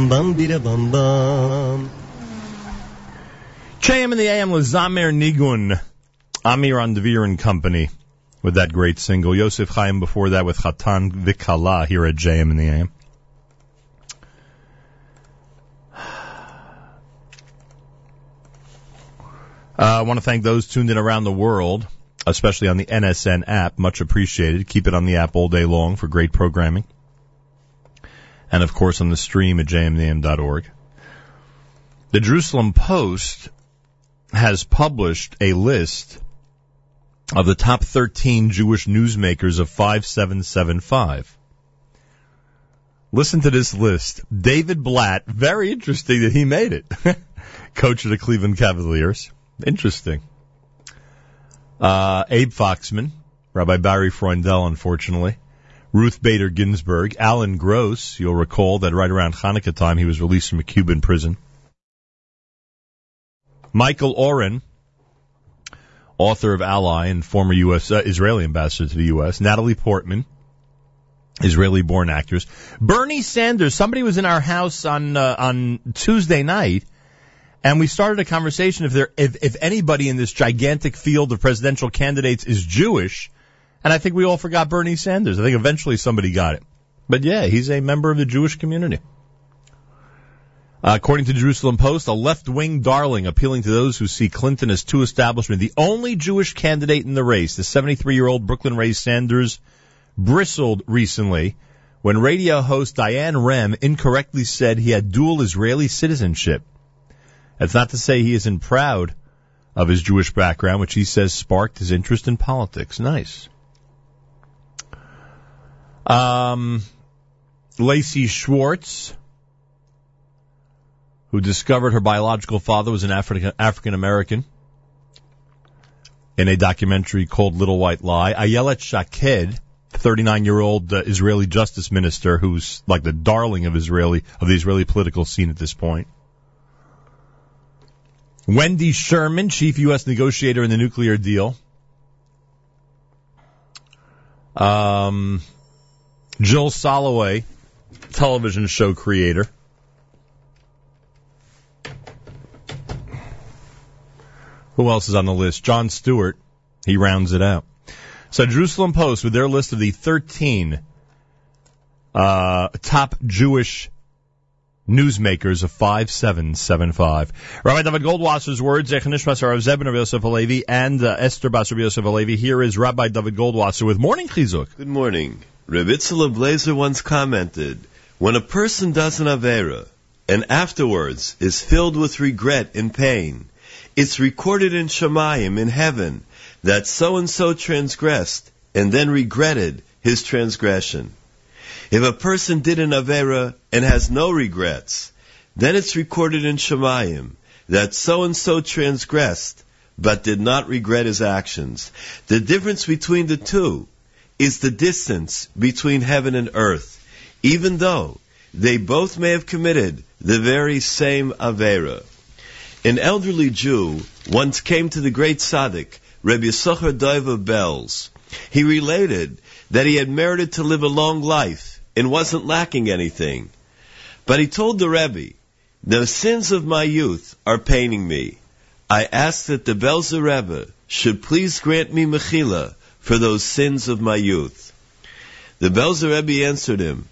bira bam bam. JM in the AM with Zamir Nigun, Amir on Devere and Company with that great single. Yosef Chaim before that with Chatan Vikala here at JM in the AM. <sighs> Uh, I want to thank those tuned in around the world, especially on the NSN app. Much appreciated. Keep it on the app all day long for great programming. And of course on the stream at jmnam.org. The Jerusalem Post has published a list of the top 13 Jewish newsmakers of 5775. Listen to this list. David Blatt, very interesting that he made it. <laughs> Coach of the Cleveland Cavaliers. Interesting. Uh, Abe Foxman, Rabbi Barry Freundel, unfortunately. Ruth Bader Ginsburg, Alan Gross. You'll recall that right around Hanukkah time he was released from a Cuban prison. Michael Oren, author of Ally and former U.S. Uh, Israeli ambassador to the U.S. Natalie Portman, Israeli-born actress. Bernie Sanders. Somebody was in our house on uh, on Tuesday night, and we started a conversation if there if if anybody in this gigantic field of presidential candidates is Jewish, and I think we all forgot Bernie Sanders. I think eventually somebody got it, but yeah, he's a member of the Jewish community. Uh, according to Jerusalem Post, a left-wing darling appealing to those who see Clinton as too establishment. The only Jewish candidate in the race, the 73-year-old Brooklyn-raised Sanders, bristled recently when radio host Diane Rehm incorrectly said he had dual Israeli citizenship. That's not to say he isn't proud of his Jewish background, which he says sparked his interest in politics. Nice. Um, Lacey Schwartz, who discovered her biological father was an African American in a documentary called Little White Lie. Ayelet Shaked, 39 year old uh, Israeli justice minister who's like the darling of Israeli of the Israeli political scene at this point. Wendy Sherman, chief U.S. negotiator in the nuclear deal. Um, Jill Soloway, television show creator. Who else is on the list? Jon Stewart. He rounds it out. So Jerusalem Post with their list of the 13 uh, top Jewish newsmakers of 5775. Rabbi David Goldwasser's words, Zechanishmas Rav Zebin of Yosef Alevi and uh, Esther Basar Yosef Alevi. Here is Rabbi David Goldwasser with Morning Chizuk. Good morning. Reb Itzela Blazer once commented, when a person does an Avera and afterwards is filled with regret and pain, it's recorded in Shemayim in heaven that so and so transgressed and then regretted his transgression. If a person did an Avera and has no regrets, then it's recorded in Shemayim that so and so transgressed but did not regret his actions. The difference between the two is the distance between heaven and earth, even though they both may have committed the very same Avera. An elderly Jew once came to the great tzaddik, Rabbi Yisachar of Belz. He related that he had merited to live a long life and wasn't lacking anything. But he told the Rebbe, The sins of my youth are paining me. I ask that the Belzer Rebbe should please grant me mechila for those sins of my youth. The Belzer Rebbe answered him,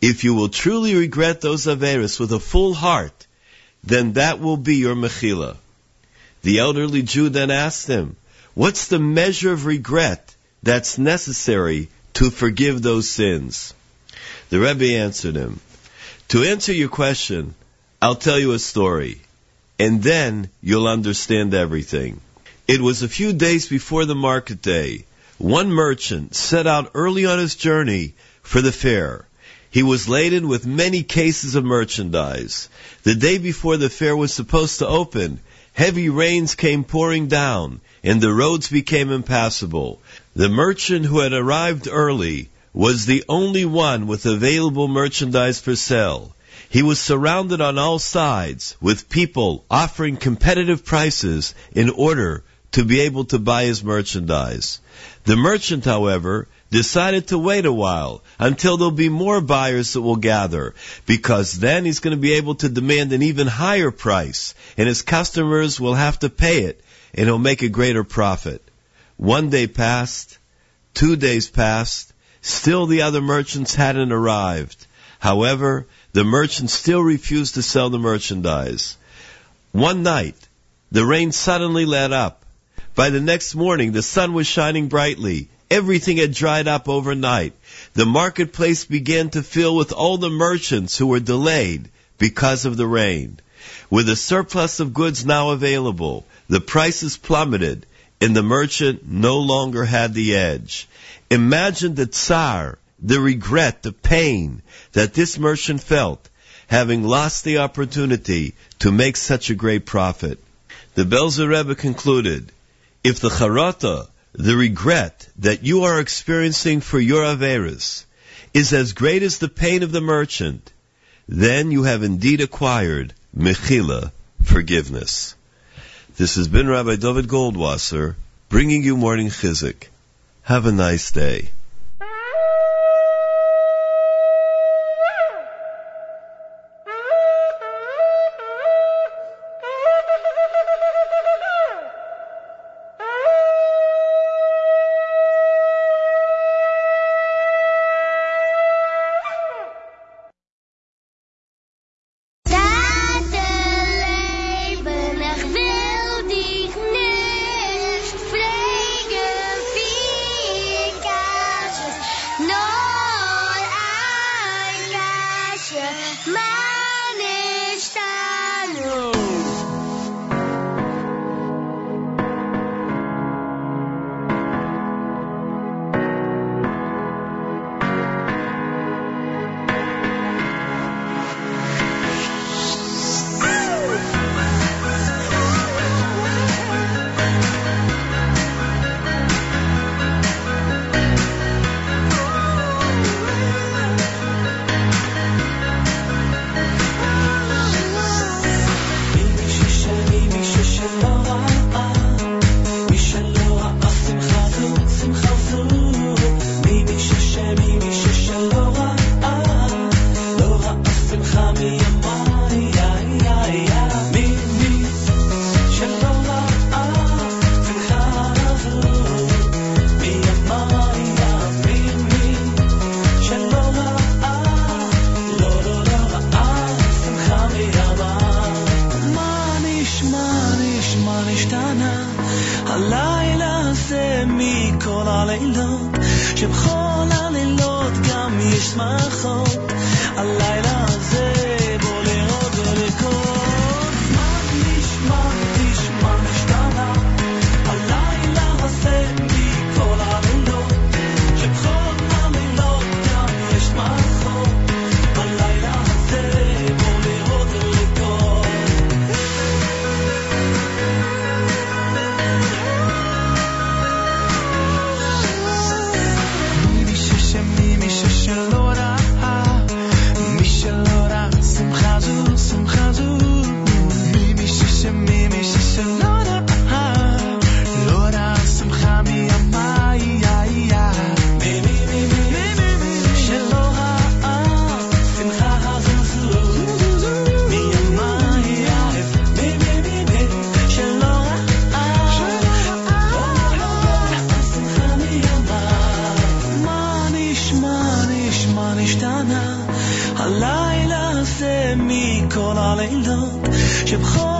If you will truly regret those averis with a full heart, then that will be your mechila. The elderly Jew then asked him, What's the measure of regret that's necessary to forgive those sins? The Rebbe answered him, To answer your question, I'll tell you a story, and then you'll understand everything. It was a few days before the market day. One merchant set out early on his journey for the fair. He was laden with many cases of merchandise. The day before the fair was supposed to open, heavy rains came pouring down, and the roads became impassable. The merchant who had arrived early was the only one with available merchandise for sale. He was surrounded on all sides with people offering competitive prices in order to be able to buy his merchandise. The merchant, however, decided to wait a while until there'll be more buyers that will gather, because then he's going to be able to demand an even higher price, and his customers will have to pay it, and he'll make a greater profit. One day passed, two days passed, still the other merchants hadn't arrived. However, the merchant still refused to sell the merchandise. One night, the rain suddenly let up. By the next morning, the sun was shining brightly. Everything had dried up overnight. The marketplace began to fill with all the merchants who were delayed because of the rain. With a surplus of goods now available, the prices plummeted, and the merchant no longer had the edge. Imagine the tsar, the regret, the pain that this merchant felt, having lost the opportunity to make such a great profit. The Belzer Rebbe concluded, if the charata, the regret that you are experiencing for your averis, is as great as the pain of the merchant, then you have indeed acquired mechila, forgiveness. This has been Rabbi Dovid Goldwasser, bringing you morning Chizuk. Have a nice day. je hebt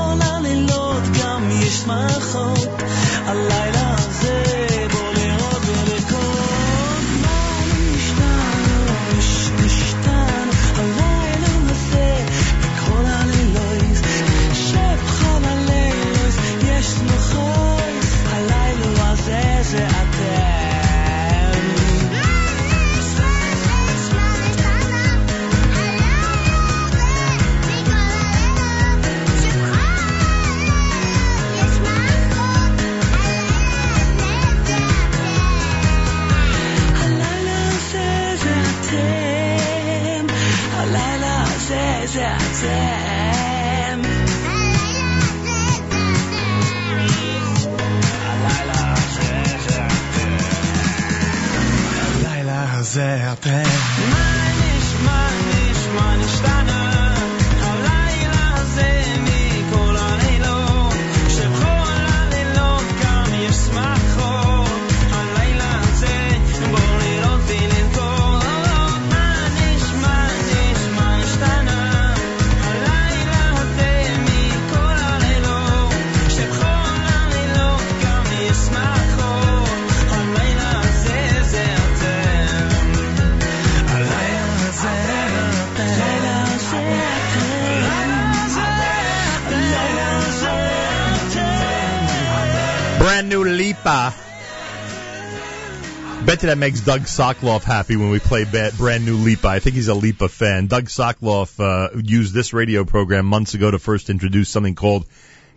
that makes Doug Soclof happy when we play ba- brand new Lipa. I think he's a Lipa fan. Doug Soclof uh, used this radio program months ago to first introduce something called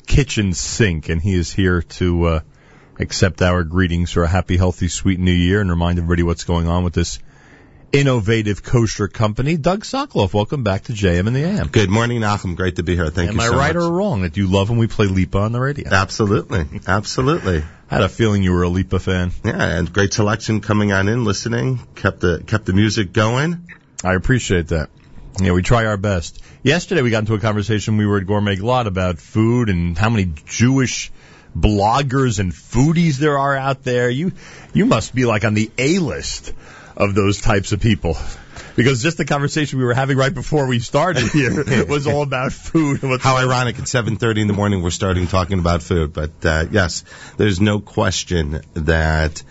Kitchn Synch, and he is here to uh, accept our greetings for a happy, healthy, sweet new year and remind everybody what's going on with this innovative kosher company. Doug Soclof, welcome back to JM in the AM. Good morning, Nachum. Great to be here. Thank Am you I so right much. or wrong that you love when we play Lipa on the radio? Absolutely, absolutely. I had a feeling you were a Lipa fan. Yeah, and great selection coming on in, listening, kept the kept the music going. I appreciate that. Yeah, we try our best. Yesterday we got into a conversation. We were at Gourmet Glatt about food and how many Jewish bloggers and foodies there are out there. You you must be like on the A list of those types of people. Because just the conversation we were having right before we started here <laughs> was all about food. How ironic! At 7:30 in the morning, we're starting talking about food. But uh, yes, there's no question that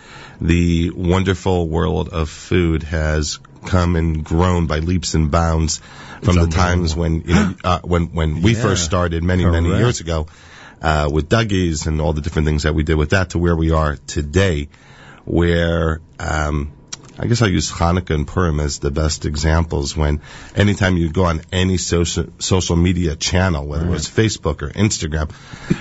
the wonderful world of food has come and grown by leaps and bounds from the times when you know uh, when when we <gasps> Yeah. first started many many years ago uh, with Dougie's and all the different things that we did with that to where we are today, where um, I guess I'll use Hanukkah and Purim as the best examples. When anytime you go on any social social media channel, whether it was Facebook or Instagram,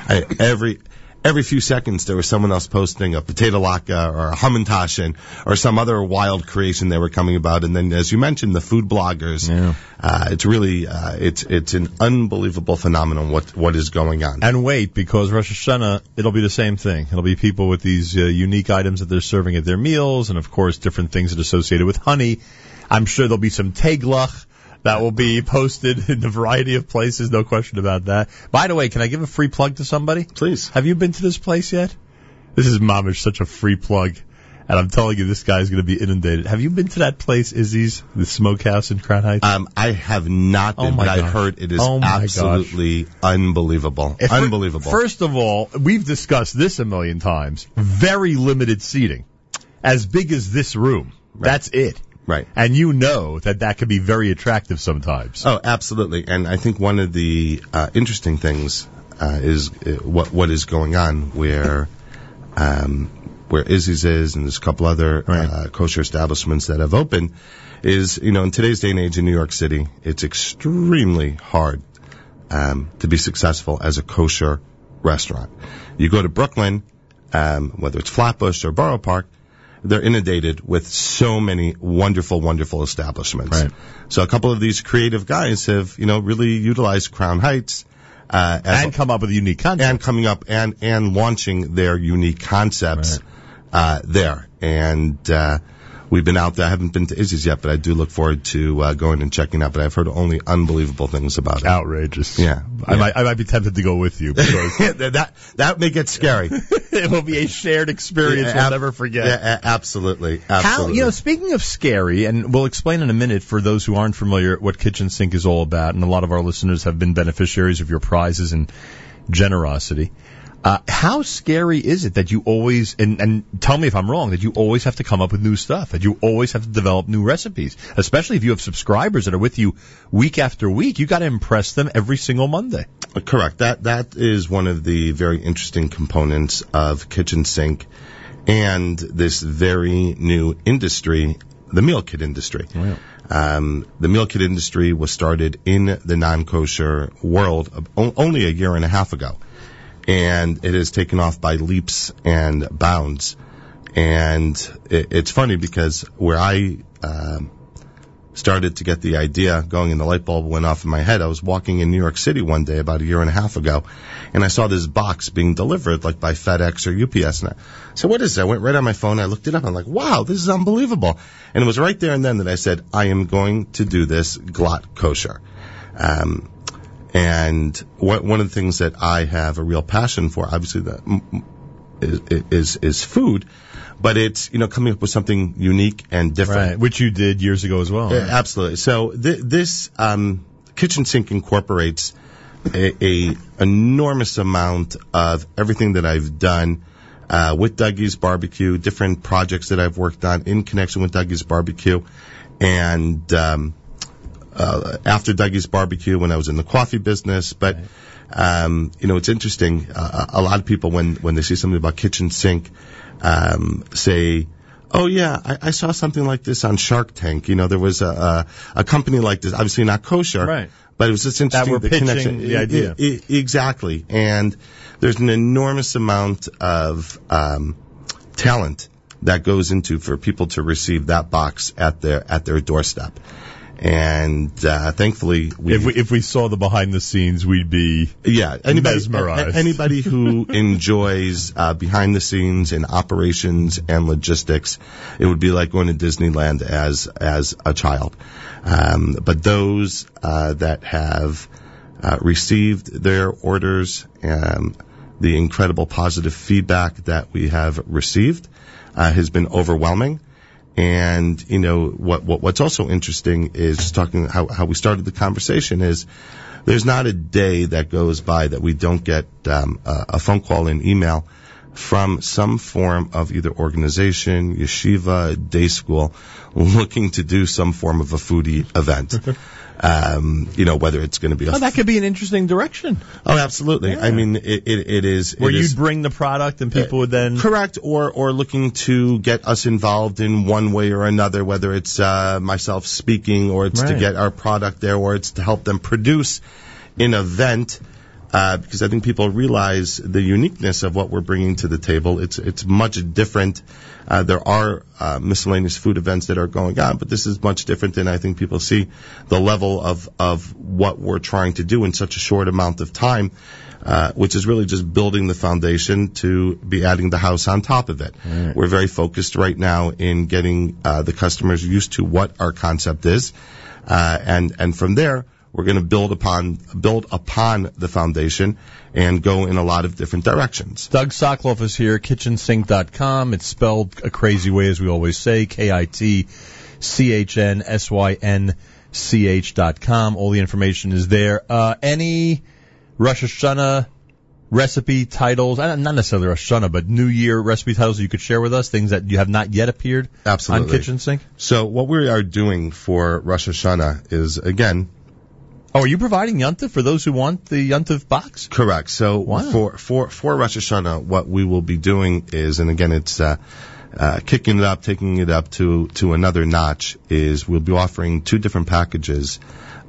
I, every every few seconds there was someone else posting a potato latke or a hamantashen or some other wild creation they were coming about. And then, as you mentioned, the food bloggers. Uh, it's really uh, it's it's an unbelievable phenomenon what what is going on. And wait, because Rosh Hashanah, it'll be the same thing. It'll be people with these uh, unique items that they're serving at their meals, and of course, different things that are associated with honey. I'm sure there'll be some teglach that will be posted in a variety of places, no question about that. By the way, can I give a free plug to somebody? Please. Have you been to this place yet? This is Mamish, such a free plug. And I'm telling you, this guy's going to be inundated. Have you been to that place, Izzy's, the smokehouse in Crown Heights? Um, I have not Oh been, my but I gosh. heard it is Oh my gosh. absolutely unbelievable. If- unbelievable. First of all, we've discussed this a million times. Very limited seating. As big as this room. That's it. Right. And you know that that can be very attractive sometimes. Oh, absolutely. And I think one of the uh, interesting things uh, is uh, what what is going on where um, where Izzy's is, and there's a couple other uh, kosher establishments that have opened. Is you know in today's day and age in New York City, it's extremely hard um, to be successful as a kosher restaurant. You go to Brooklyn, um, whether it's Flatbush or Borough Park, they're inundated with so many wonderful, wonderful establishments. Right. So a couple of these creative guys have, you know, really utilized Crown Heights. Uh, as And come up with unique concept. And coming up and, and launching their unique concepts, uh, there. And, uh, we've been out there. I haven't been to Izzy's yet, but I do look forward to uh, going and checking out. But I've heard only unbelievable things about it. Outrageous. Yeah. I might, I might be tempted to go with you because <laughs> that that may get scary. <laughs> it will be a shared experience Yeah, we'll ab- never forget. Yeah, a- absolutely, How, absolutely. you know, speaking of scary, and we'll explain in a minute for those who aren't familiar what Kitchn Synch is all about, and a lot of our listeners have been beneficiaries of your prizes and generosity. Uh, how scary is it that you always, and, and tell me if I'm wrong, that you always have to come up with new stuff, that you always have to develop new recipes, especially if you have subscribers that are with you week after week. You got to impress them every single Monday. Uh, Correct. That that is one of the very interesting components of Kitchn Synch and this very new industry, the meal kit industry. Um, the meal kit industry was started in the non-kosher world of- o- only a year and a half ago, and it has taken off by leaps and bounds. And it, it's funny because where I um, started to get the idea going and the light bulb went off in my head. I was walking in New York City one day about a year and a half ago and I saw this box being delivered like by FedEx or UPS and I said, what is that? I went right on my phone. I looked it up. I'm like, wow, this is unbelievable. And it was right there and then that I said, I am going to do this glatt kosher. Um, and one one of the things that I have a real passion for, obviously, that is, is is food, but it's you know coming up with something unique and different. Right, which you did years ago as well. Yeah, absolutely. So th- this um, Kitchn Synch incorporates a, a enormous amount of everything that I've done uh, with Dougie's Barbecue, different projects that I've worked on in connection with Dougie's Barbecue, and um, uh, after Dougie's Barbecue when I was in the coffee business. But um, you know, it's interesting. Uh, a lot of people when when they see something about Kitchn Synch, um, say. Oh yeah, I, I saw something like this on Shark Tank. You know, there was a a, a company like this, obviously not kosher, Right. But it was just interesting That were the pitching connection. the idea. I- I- exactly, and there's an enormous amount of um, talent that goes into for people to receive that box at their at their doorstep. And uh, thankfully, we If we if we saw the behind the scenes, we'd be yeah, anybody, mesmerized. anybody who <laughs> enjoys uh, behind the scenes in operations and logistics, it would be like going to Disneyland as as a child. Um, but those uh, that have uh, received their orders, um, the incredible positive feedback that we have received uh, has been overwhelming. And you know what, what what's also interesting is talking how how we started the conversation is there's not a day that goes by that we don't get um, a, a phone call and email from some form of either organization, yeshiva, day school, looking to do some form of a foodie event. <laughs> um, you know, whether it's going to be a Oh, that could be an interesting direction. Oh, absolutely. I mean, it, it, it is. Where it you'd is- bring the product and people would then Correct, or or looking to get us involved in one way or another, whether it's uh, myself speaking, or it's to get our product there, or it's to help them produce an event. Uh, because I think people realize the uniqueness of what we're bringing to the table. It's it's much different. Uh, there are uh, miscellaneous food events that are going on, but this is much different, and I think people see the level of of what we're trying to do in such a short amount of time uh, which is really just building the foundation to be adding the house on top of it. We're very focused right now in getting uh, the customers used to what our concept is, uh, and and from there we're going to build upon build upon the foundation and go in a lot of different directions. Doug Soclof is here, kitchnsynch.com. It's spelled a crazy way, as we always say, K-I-T-C-H-N-S-Y-N-C-H dot com. All the information is there. Uh, any Rosh Hashanah recipe titles, uh, not necessarily Rosh Hashanah, but New Year recipe titles you could share with us, things that you have not yet appeared Absolutely. on Kitchn Synch? So what we are doing for Rosh Hashanah is again Oh, are you providing Yuntif for those who want the Yuntif box? Correct. So Wow. for for for Rosh Hashanah, what we will be doing is, and again, it's uh, uh, kicking it up, taking it up to to another notch. Is we'll be offering two different packages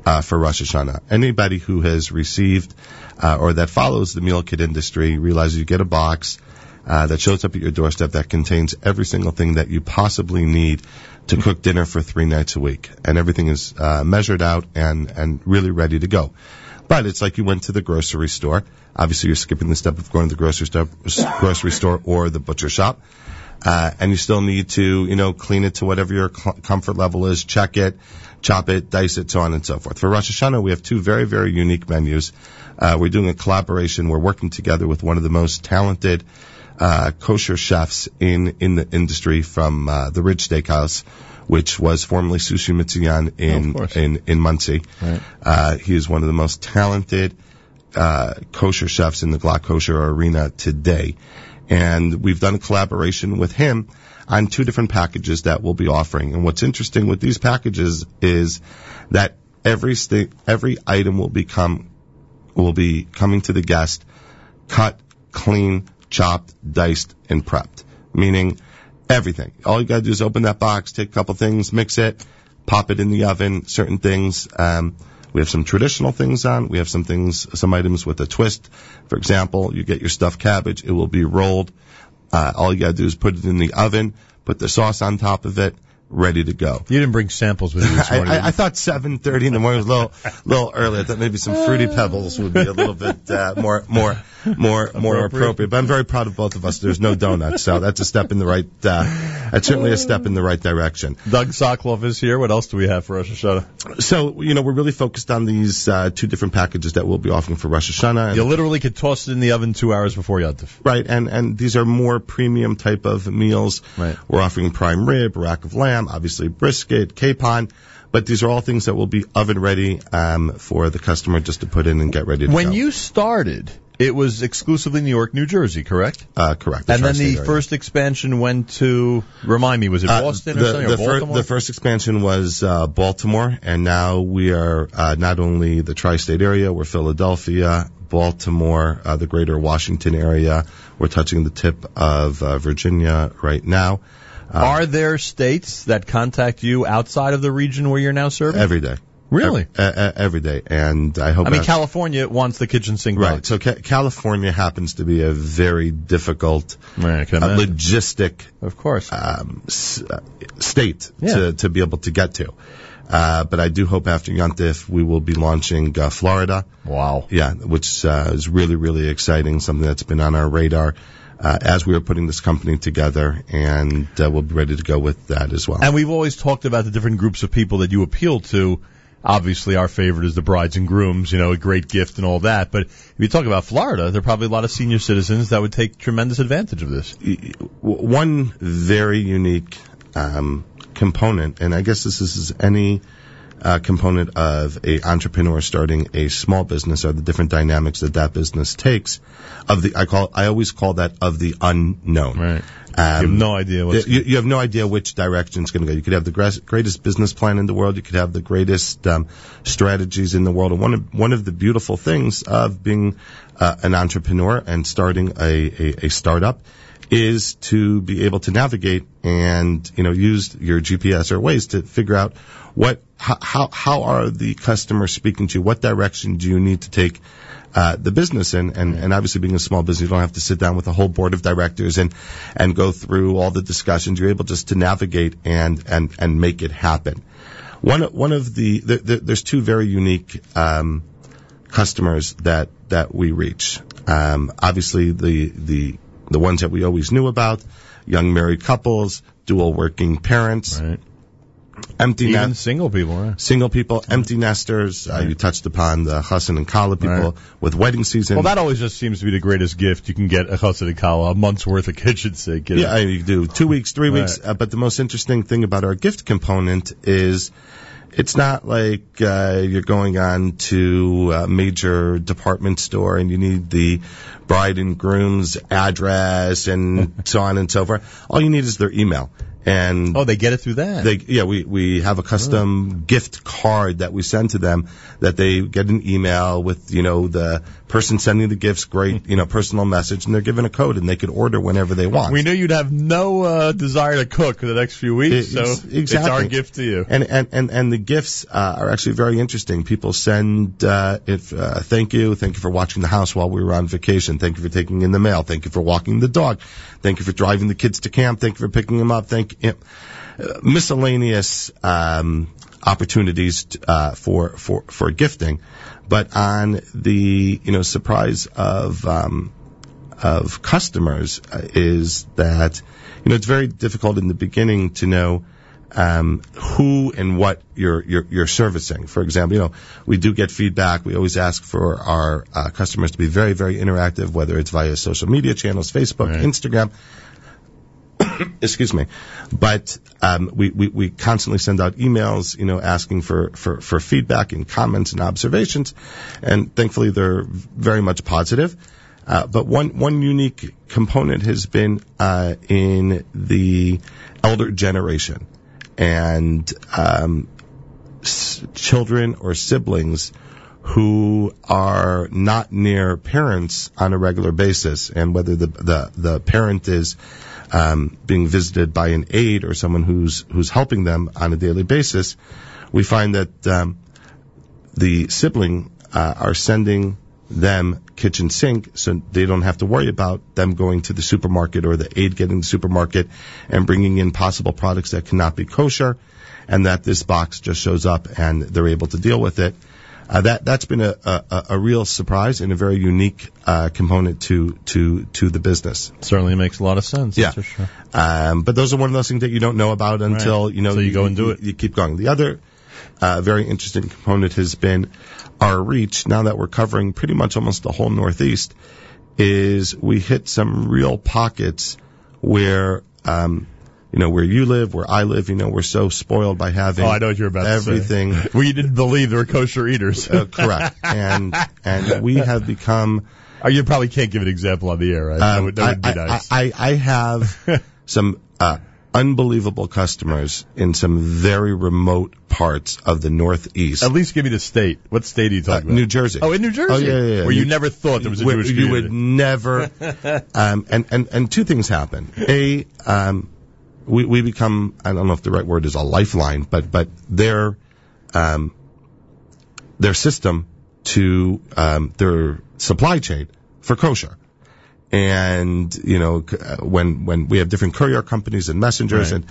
uh, for Rosh Hashanah. Anybody who has received uh, or that follows the meal kit industry realizes you get a box. Uh, that shows up at your doorstep that contains every single thing that you possibly need to cook dinner for three nights a week, and everything is uh, measured out and and really ready to go. But it's like you went to the grocery store. Obviously, you're skipping the step of going to the grocery store, grocery store or the butcher shop. uh, and you still need to, you know, clean it to whatever your cl- comfort level is, check it, chop it, dice it, so on and so forth. For Rosh Hashanah, we have two very, very unique menus. Uh, we're doing a collaboration. We're working together with one of the most talented uh, kosher chefs in in the industry from uh, the Ridge Steakhouse, which was formerly Sushi Mitsuyan in in in Monsey. Right. Uh, he is one of the most talented uh, kosher chefs in the glatt kosher arena today, and we've done a collaboration with him on two different packages that we'll be offering. And what's interesting with these packages is that every sta- every item will become will be coming to the guest cut, clean, chopped, diced, and prepped. Meaning everything. All you gotta do is open that box, take a couple things, mix it, pop it in the oven, certain things. Um, we have some traditional things on. We have some things, some items with a twist. For example, you get your stuffed cabbage. It will be rolled. Uh, all you gotta do is put it in the oven, put the sauce on top of it, ready to go. You didn't bring samples with you this <laughs> I, morning. I, I thought 7:30 in the morning was a little, little early. I thought maybe some fruity pebbles would be a little bit uh, more, more, more, more appropriate. But I'm very proud of both of us. There's no donuts, so that's a step in the right. Uh, that's certainly a step in the right direction. Doug Soclof is here. What else do we have for Rosh Hashanah? So you know we're really focused on these uh, two different packages that we'll be offering for Rosh Hashanah. You literally could toss it in the oven two hours before Yontif. Right, and and these are more premium type of meals. Right. We're offering prime rib, rack of lamb, obviously brisket, capon, but these are all things that will be oven ready um, for the customer just to put in and get ready to When go. you started, it was exclusively New York, New Jersey, correct? Uh, correct. and then the area. first expansion went to, remind me, was it Uh, Boston the, or something, the or fir- the first expansion was uh, Baltimore, and now we are uh, not only the tri-state area, we're Philadelphia, Baltimore, uh, the greater Washington area. We're touching the tip of uh, Virginia right now. Uh, Are there states that contact you outside of the region where you're now serving? every day. Really? E- e- every day, and I hope. I mean, that- California wants the Kitchn Synch Right. box. So ca- California happens to be a very difficult, uh, logistic, of course, um, s- uh, state Yeah. to to be able to get to. Uh, but I do hope after Yontif we will be launching uh, Florida. Wow. Yeah, which uh, is really really exciting. Something that's been on our radar. Uh, as we are putting this company together, and uh, we'll be ready to go with that as well. And we've always talked about the different groups of people that you appeal to. Obviously, our favorite is the brides and grooms, you know, a great gift and all that. But if you talk about Florida, there are probably a lot of senior citizens that would take tremendous advantage of this. one very unique um, component, and I guess this is any uh, component of a entrepreneur starting a small business, are the different dynamics that that business takes. Of the, I call, I always call that of the unknown. Right. Um, you have no idea what's. you, you have no idea which direction it's going to go. You could have the greatest business plan in the world. You could have the greatest um, strategies in the world. And one of one of the beautiful things of being uh, an entrepreneur and starting a, a, a startup is to be able to navigate and you know use your GPS or Waze to figure out what how how, are the customers speaking to you? What direction do you need to take? uh, the business and, and, and obviously being a small business, you don't have to sit down with a whole board of directors and, and go through all the discussions. You're able just to navigate and, and, and make it happen. One, one of the, the, the there's two very unique, um, customers that, that we reach. Um, obviously the, the, the ones that we always knew about, young married couples, dual working parents, empty Even nest, single people, right? single people, empty nesters. Uh, you touched upon the chassan and kala people Right. with wedding season. Well, that always just seems to be the greatest gift you can get a chassid and kala, a month's worth of Kitchn Synch. you know? yeah, you do two weeks, three Right. weeks. Uh, but the most interesting thing about our gift component is it's not like uh, you're going on to a major department store and you need the bride and groom's address and so on and so forth. All you need is their email. And oh, they get it through that. They, yeah, we, we have a custom gift card that we send to them that they get an email with, you know, the person sending the gifts, great, you know, personal message, and they're given a code and they could order whenever they want. We knew you'd have no uh, desire to cook for the next few weeks, so Ex- it's our gift to you. And and and, and the gifts uh, are actually very interesting. People send uh, if uh, thank you, thank you for watching the house while we were on vacation. Thank you for taking in the mail. Thank you for walking the dog. Thank you for driving the kids to camp. Thank you for picking them up. Thank miscellaneous um, opportunities uh, for for for gifting, but on the you know surprise of um, of customers uh, is that you know it's very difficult in the beginning to know um, who and what you're, you're you're servicing. For example, you know we do get feedback. We always ask for our uh, customers to be very very interactive, whether it's via social media channels, Facebook, Instagram. <coughs> Excuse me, but um, we, we we constantly send out emails, you know, asking for, for, for feedback and comments and observations, and thankfully they're very much positive. Uh, but one one unique component has been uh, in the elder generation, and um, s- children or siblings who are not near parents on a regular basis, and whether the the, the parent is um, being visited by an aide or someone who's who's helping them on a daily basis, we find that um, the sibling uh, are sending them Kitchn Synch so they don't have to worry about them going to the supermarket or the aide getting the supermarket and bringing in possible products that cannot be kosher and that this box just shows up and they're able to deal with it. Uh, that that's been a, a, a real surprise and a very unique uh, component to to to the business. Certainly makes a lot of sense. Yeah. sure. Um, but those are one of those things that you don't know about until Right. you know So you go and do it. You keep going. The other uh, very interesting component has been our reach. Now that we're covering pretty much almost the whole Northeast, is we hit some real pockets where. Um, you know, where you live, where I live, you know, we're so spoiled by having Oh, I know what you're about to say. everything. <laughs> We didn't believe there were kosher eaters. Uh, correct. And <laughs> and we have become. Oh, you probably can't give an example on the air, right? that Um, would, that would be I, nice. I, I, I have <laughs> some uh, unbelievable customers in some very remote parts of the Northeast. At least give me the state. What state are you talking about? New Jersey. Oh, in New Jersey. Oh, yeah, yeah, yeah. Where you never thought there was a Where Jewish You community. would never. um, and, and, and two things happen. A, um, we, we become, I don't know if the right word is a lifeline, but, but their, um, their system to, um, their supply chain for kosher. And, you know, uh, when, when we have different courier companies and messengers Right. and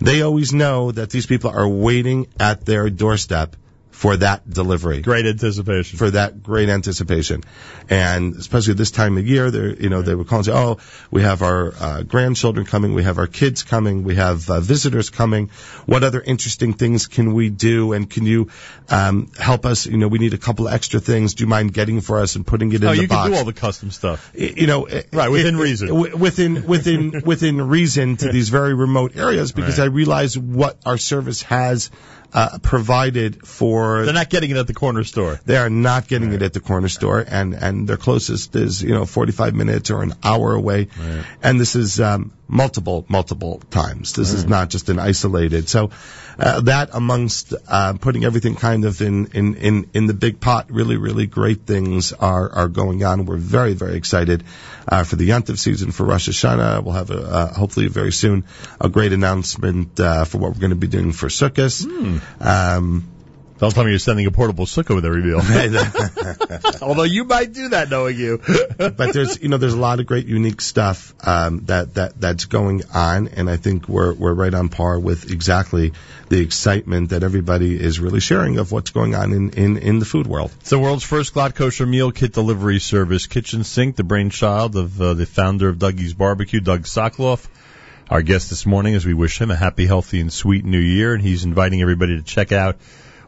they always know that these people are waiting at their doorstep for that delivery. Great anticipation. For that great anticipation. And especially this time of year, they're, you know, they would call and say, oh, we have our uh, grandchildren coming, we have our kids coming, we have uh, visitors coming. What other interesting things can we do? And can you um, help us? You know, we need a couple of extra things. Do you mind getting for us and putting it in oh, the you box? can do all the custom stuff. you know, Right, within it- reason. w- within within <laughs> within reason to these very remote areas because Right. I realize what our service has uh, provided for. They're not getting it at the corner store. They are not getting it at the corner store, and and their closest is you know 45 minutes or an hour away, and this is um, multiple multiple times. This is not just an isolated. So uh, that amongst uh, putting everything kind of in in in in the big pot, really really great things are are going on. We're very very excited uh, for the Yontif season for Rosh Hashanah. We'll have a, uh, hopefully very soon a great announcement uh, for what we're going to be doing for Sukkot. Um, Don't tell me you're sending a portable sukkah with every meal. <laughs> <laughs> Although you might do that knowing you. <laughs> but there's you know there's a lot of great unique stuff um, that that that's going on, and I think we're we're right on par with exactly the excitement that everybody is really sharing of what's going on in in, in the food world. It's the world's first glatt kosher meal kit delivery service, Kitchn Synch, the brainchild of uh, the founder of Dougie's Barbecue, Doug Soclof. Our guest this morning, as we wish him a happy, healthy, and sweet new year, and he's inviting everybody to check out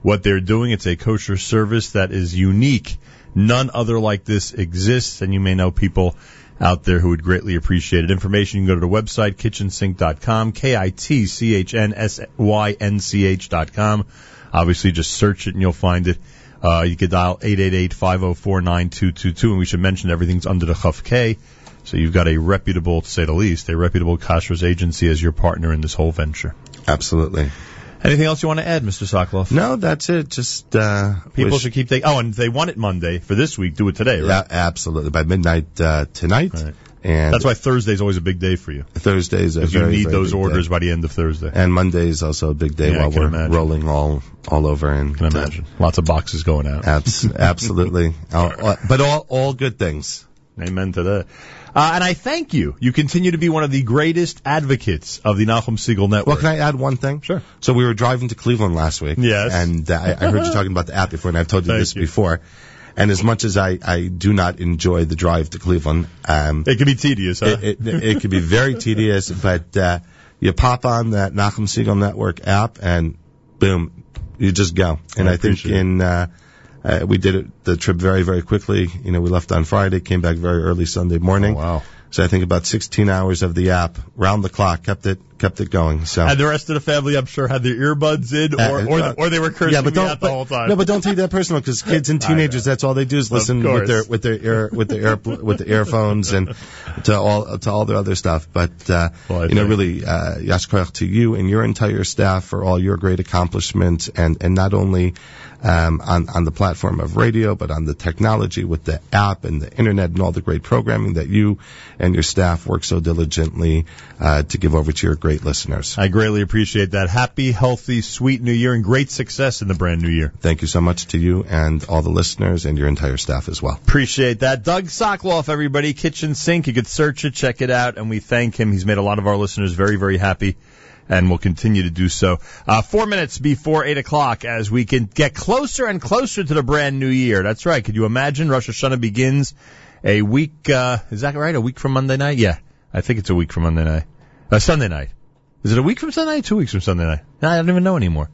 what they're doing. It's a kosher service that is unique. None other like this exists, and you may know people out there who would greatly appreciate it. Information, you can go to the website, kitchnsynch.com, K-I-T-C-H-N-S-Y-N-C-H dot com. Obviously, just search it and you'll find it. Uh, you could dial 888-504-9222, and we should mention everything's under the Chuf K. So you've got a reputable, to say the least, a reputable kashrus agency as your partner in this whole venture. Absolutely. Anything else you want to add, Mr. Soclof? No, that's it. Just uh, People wish- should keep taking. Oh, and if they want it Monday for this week, do it today, right? yeah, absolutely by midnight uh, tonight. And That's why Thursday's always a big day for you. Thursdays are Because you very, need very those orders day. by the end of Thursday. And Monday is also a big day Yeah, while we're imagine. rolling all all over. And Can imagine. Lots of boxes going out. Abs- absolutely. <laughs> All- all- but all all good things. Amen to that. Uh, and I thank you. You continue to be one of the greatest advocates of the Nachum Segal Network. Well, can I add one thing? Sure. So we were driving to Cleveland last week. Yes. And uh, I, I heard you talking about the app before, and I've told you <laughs> Thank this you. before. And as much as I, I do not enjoy the drive to Cleveland, um, it can be tedious, huh? It, it, it could be very tedious, <laughs> but uh, you pop on that Nachum Segal Network app, and boom, you just go. And I I, think in uh, uh, we did it, the trip very very quickly. You know, we left on Friday, came back very early Sunday morning. Oh, wow. So I think about 16 hours of the app, round the clock, kept it kept it going. So And the rest of the family, I'm sure, had their earbuds in, or Uh, or, uh, or they were cursing yeah, but don't, out the but- whole time. No, but don't take that personal because <laughs> kids and teenagers, that's all they do is listen with their with their ear with their ear with the earphones and to all to all their other stuff. But uh, you know, really, uh, yashkoyach to you and your entire staff for all your great accomplishments and and not only um, on on the platform of radio, but on the technology with the app and the internet and all the great programming that you and your staff work so diligently uh, to give over to your great listeners. I greatly appreciate that. Happy, healthy, sweet New Year, and great success in the brand new year. Thank you so much to you and all the listeners and your entire staff as well. Appreciate that. Doug Soclof, everybody, Kitchn Synch. You could search it, check it out, and we thank him. He's made a lot of our listeners very, very happy, and will continue to do so. Uh, four minutes before eight o'clock, as we can get closer and closer to the brand new year. That's right. Could you imagine? Rosh Hashanah begins a week. Uh, is that right? A week from Monday night? Yeah, I think it's a week from Monday night. Uh, Sunday night. Is it a week from Sunday night? Two weeks from Sunday night? I don't even know anymore.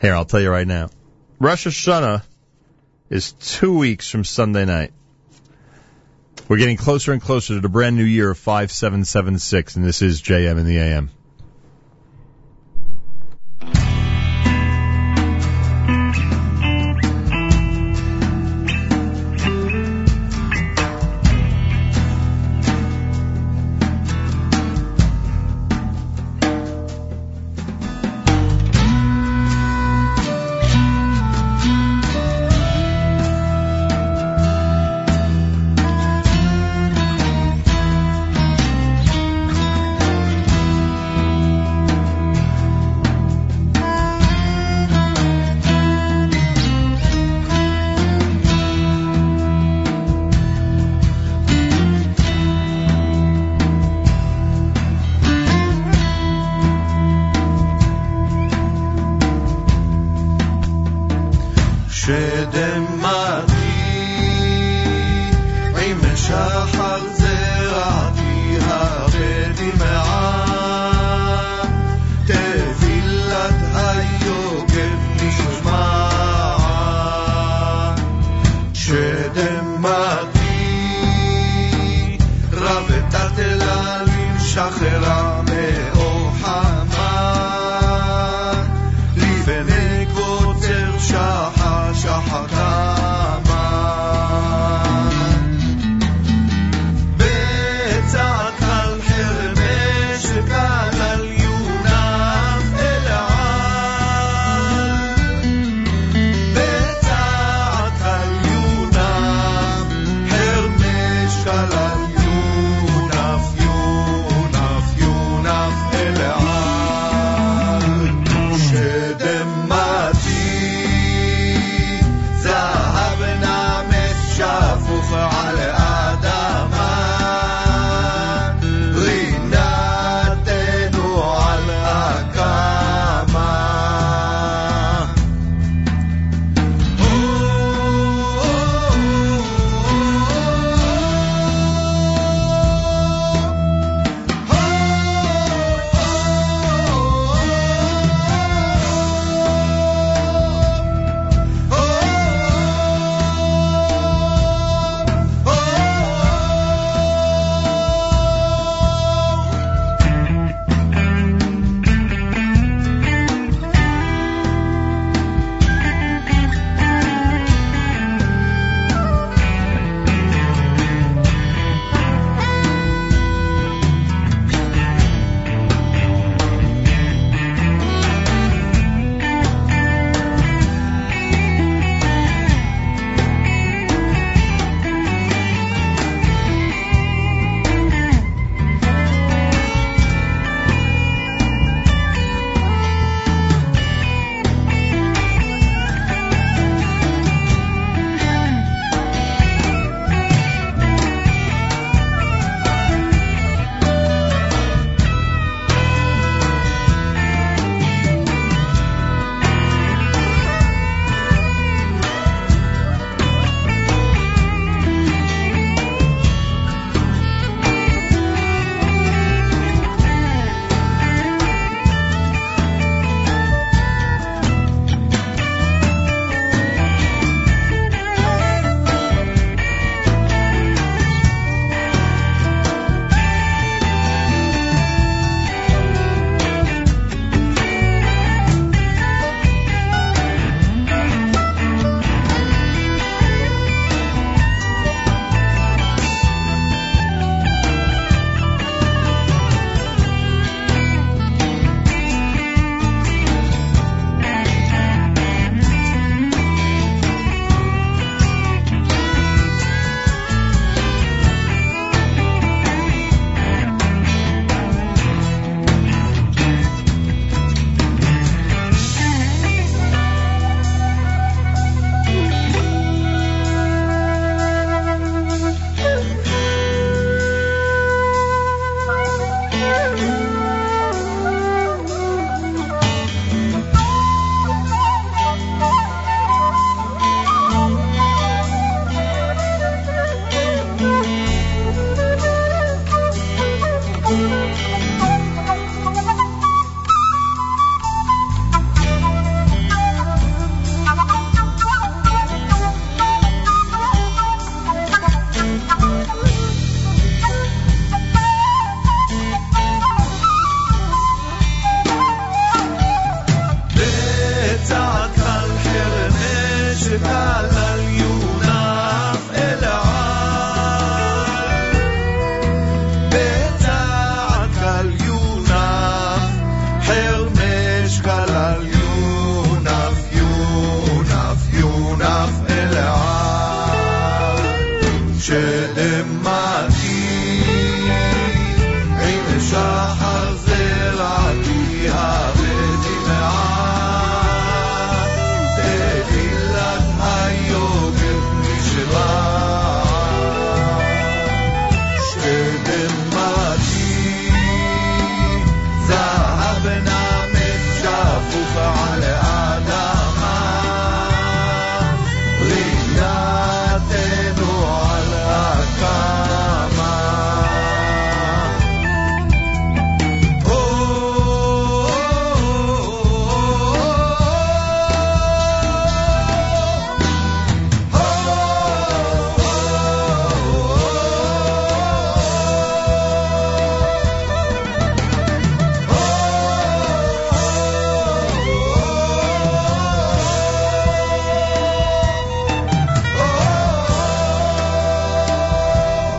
Here, I'll tell you right now. Rosh Hashanah is two weeks from Sunday night. We're getting closer and closer to the brand new year of 5776, and this is JM in the AM. אללים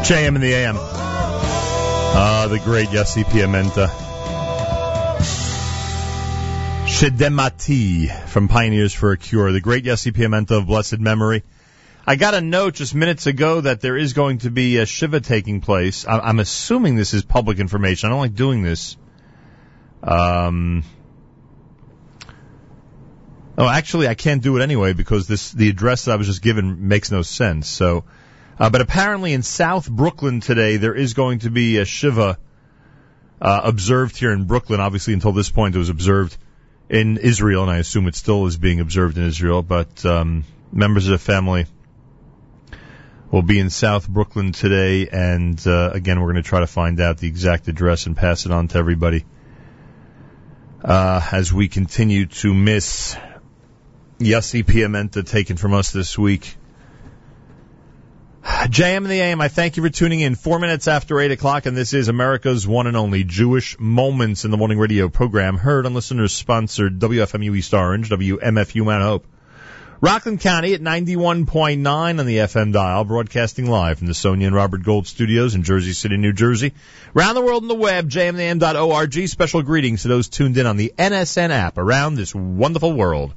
JM in the AM. Ah, the great Yossi Piamenta. Shedemati from Pioneers for a Cure, the great Yossi Piamenta of blessed memory. I got a note just minutes ago that there is going to be a Shiva taking place. I- I'm assuming this is public information. I don't like doing this. Um, oh, actually, I can't do it anyway because this the address that I was just given makes no sense. So, uh, but apparently in South Brooklyn today there is going to be a Shiva uh, observed here in Brooklyn. Obviously, until this point, it was observed in Israel, and I assume it still is being observed in Israel. But um, members of the family will be in South Brooklyn today, and uh, again, we're going to try to find out the exact address and pass it on to everybody uh, as we continue to miss Yossi Piamenta taken from us this week. JM and the AM, I thank you for tuning in. Four minutes after eight o'clock, and this is America's one and only Jewish Moments in the Morning radio program, heard on listeners sponsored WFMU East Orange, WMFU Mount Hope. Rockland County at 91.9 on the FM dial, broadcasting live from the Sonia and Robert Gold studios in Jersey City, New Jersey. Around the world on the web, jmintheam.org. Special greetings to those tuned in on the NSN app around this wonderful world.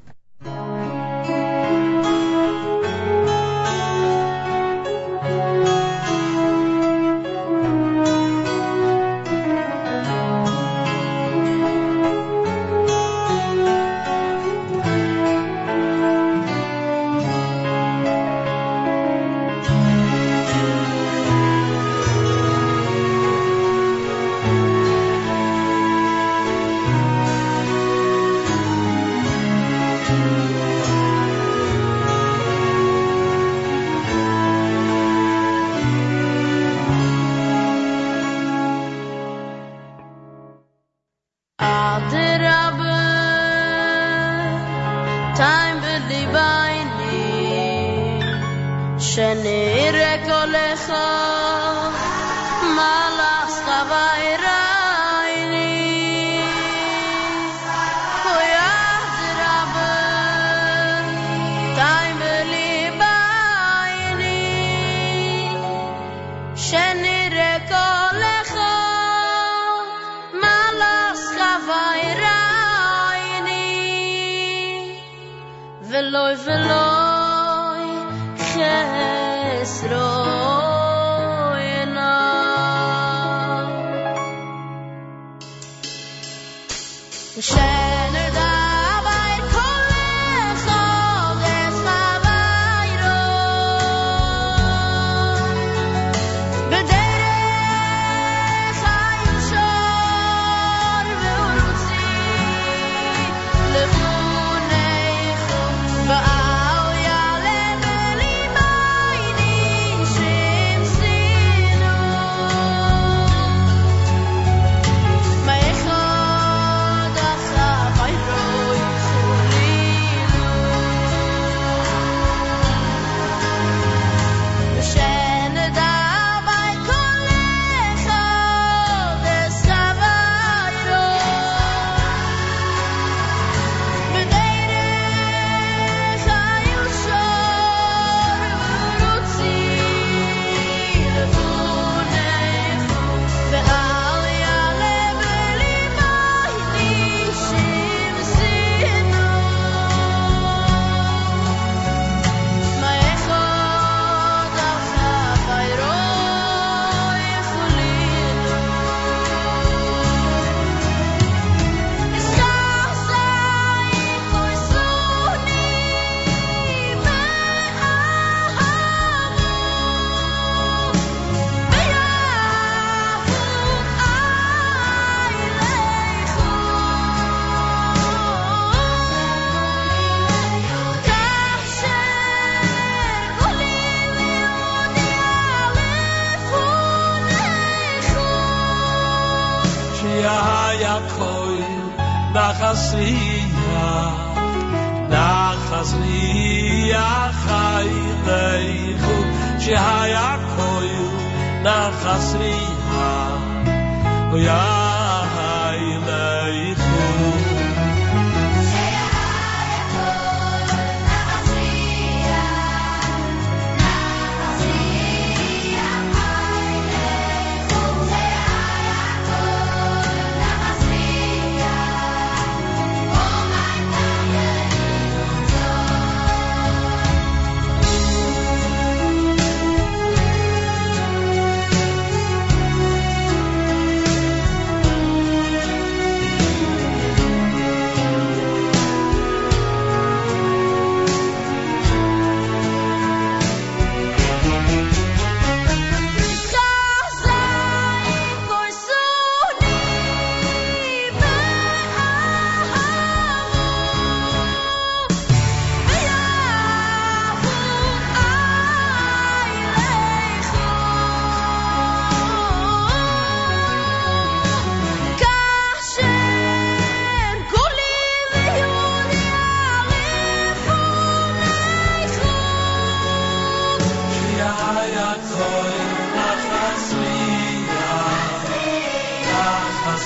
Ja,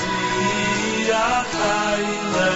ja, ja.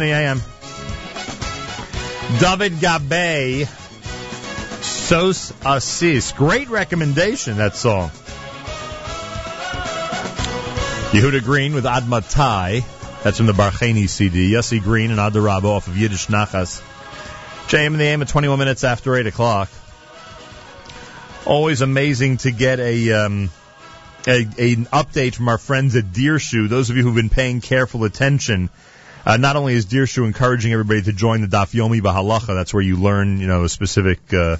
In the AM. David Gabe, Sos Assis. Great recommendation, that song. Yehuda Green with Admatai. That's from the Barcheni CD. Yossi Green and Adarabo off of Yiddish Nachas. JM in the AM at 21 minutes after 8 o'clock. Always amazing to get a, um, a, an update from our friends at Dirshu. Those of you who've been paying careful attention, uh, not only is Dirshu encouraging everybody to join the Daf Yomi B'Halacha, that's where you learn, you know, a specific uh,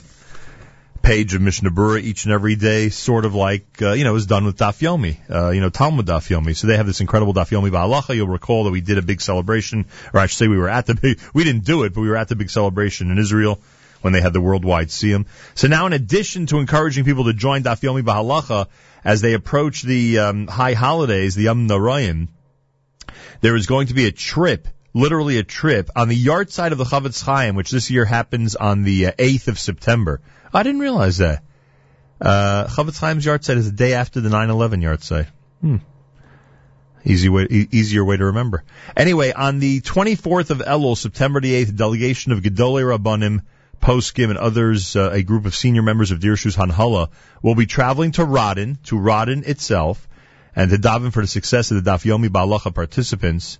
page of Mishnah Berurah each and every day, sort of like, uh, you know, is done with Daf Yomi, uh, you know, Talmud Daf Yomi. So they have this incredible Daf Yomi B'Halacha. You'll recall that we did a big celebration, or I should say we were at the big, <laughs> we didn't do it, but we were at the big celebration in Israel when they had the worldwide Siyum. So now in addition to encouraging people to join Daf Yomi B'Halacha, as they approach the um, high holidays, the Yomim Noraim, there is going to be a trip, literally a trip, on the yahrzeit of the Chafetz Chaim, which this year happens on the uh, 8th of September. I didn't realize that. Uh, Chafetz Chaim's yahrzeit is the day after the 9-11 yahrzeit. Hmm. Easy way, e- easier way to remember. Anyway, on the 24th of Elul, September the 8th, a delegation of Gedolei Rabbanim, Poskim, and others, uh, a group of senior members of Dirshu's Hanhala, will be traveling to Radin, to Radin itself, and to daven for the success of the Daf Yomi B'Halacha participants.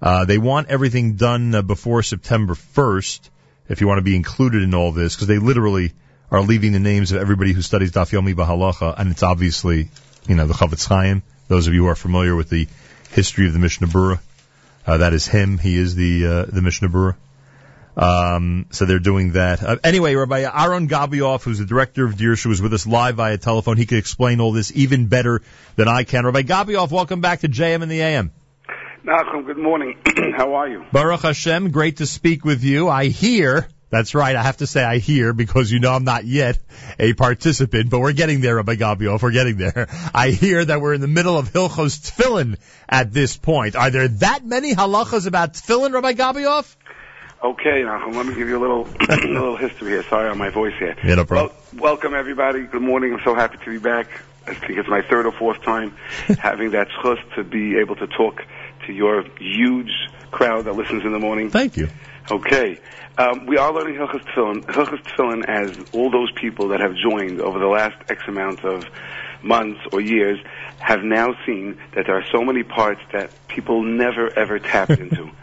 Uh, they want everything done uh, before September 1st, if you want to be included in all this, because they literally are leaving the names of everybody who studies Daf Yomi B'Halacha, and it's obviously, you know, the Chafetz Chaim. Those of you who are familiar with the history of the Mishnah Berurah, uh, that is him. He is the uh, the Mishnah Berurah. Um, so they're doing that. Uh, anyway, Rabbi Aharon Gobioff, who's the director of Dirshu, was with us live via telephone. He could explain all this even better than I can. Rabbi Gobioff, welcome back to JM in the AM. Nachum, good morning. <clears throat> How are you? Baruch Hashem, great to speak with you. I hear, that's right, I have to say I hear because you know I'm not yet a participant, but we're getting there, Rabbi Gobioff, we're getting there. I hear that we're in the middle of Hilchos Tfillin at this point. Are there that many halachas about Tfillin, Rabbi Gabioff? Okay, Nachum, let me give you a little <clears throat> a little history here. Sorry on my voice here. Yeah, no problem. Well, welcome everybody. Good morning. I'm so happy to be back. I think it's my third or fourth time <laughs> having that chus to be able to talk to your huge crowd that listens in the morning. Thank you. Okay. Um, we are learning Hilchas Tefillin. Hilchas Tefillin as all those people that have joined over the last X amount of months or years have now seen that there are so many parts that people never ever tapped into. <laughs>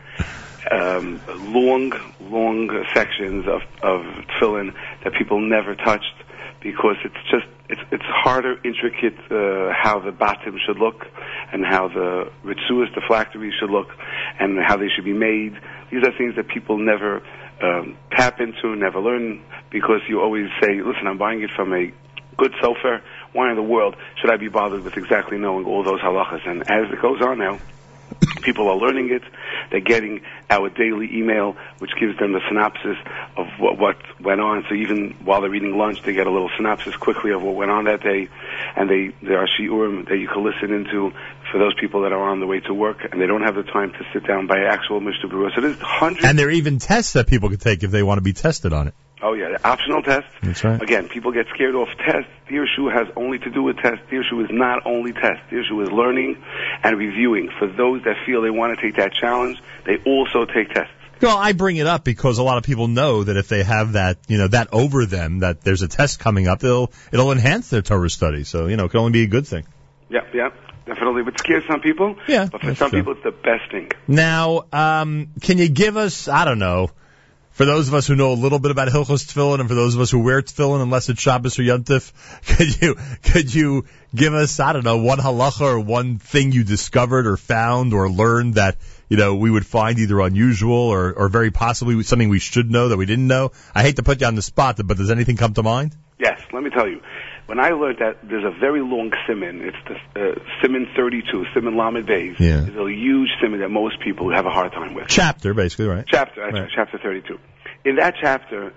Um, long, long sections of, of tefillin that people never touched because it's just it's it's harder, intricate uh, how the batim should look and how the retzuos, the phylacteries should look, and how they should be made. These are things that people never um, tap into, never learn, because you always say, "Listen, I'm buying it from a good sofer. Why in the world should I be bothered with exactly knowing all those halachas?" And as it goes on now, people are learning it. They're getting our daily email, which gives them the synopsis of what, what went on. So even while they're eating lunch, they get a little synopsis quickly of what went on that day. And they there are shiurim that you can listen into for those people that are on the way to work and they don't have the time to sit down by actual Mishnah Berurah. So there's hundreds. And there are even tests that people can take if they want to be tested on it. Oh yeah, the optional tests. That's right. Again, people get scared off tests. Dirshu has only to do with tests. Dirshu is not only tests. Dirshu is learning and reviewing. For those that feel they want to take that challenge, they also take tests. Well, I bring it up because a lot of people know that if they have that, you know, that over them, that there's a test coming up, it'll it'll enhance their Torah study. So you know, it can only be a good thing. Yeah, yeah, definitely. But scare some people. Yeah, But for some true. people, it's the best thing. Now, um, can you give us, I don't know, for those of us who know a little bit about Hilchos Tefillin, and for those of us who wear Tefillin unless it's Shabbos or Yontif, <laughs> could you could you give us, I don't know, one halacha or one thing you discovered or found or learned that you know we would find either unusual or or very possibly something we should know that we didn't know? I hate to put you on the spot, but does anything come to mind? Yes, let me tell you. When I learned that there's a very long simon, it's the uh, simon 32, simon lamed bays. Yeah. It's a huge simon that most people have a hard time with. Chapter, basically, right? Chapter, actually, Right. chapter 32. In that chapter,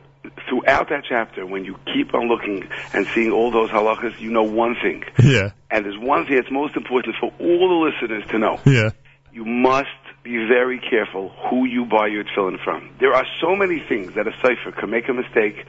throughout that chapter, when you keep on looking and seeing all those halachas, you know one thing. <laughs> Yeah, And there's one thing that's most important for all the listeners to know. yeah. You must be very careful who you buy your tefillin from. There are so many things that a cipher can make a mistake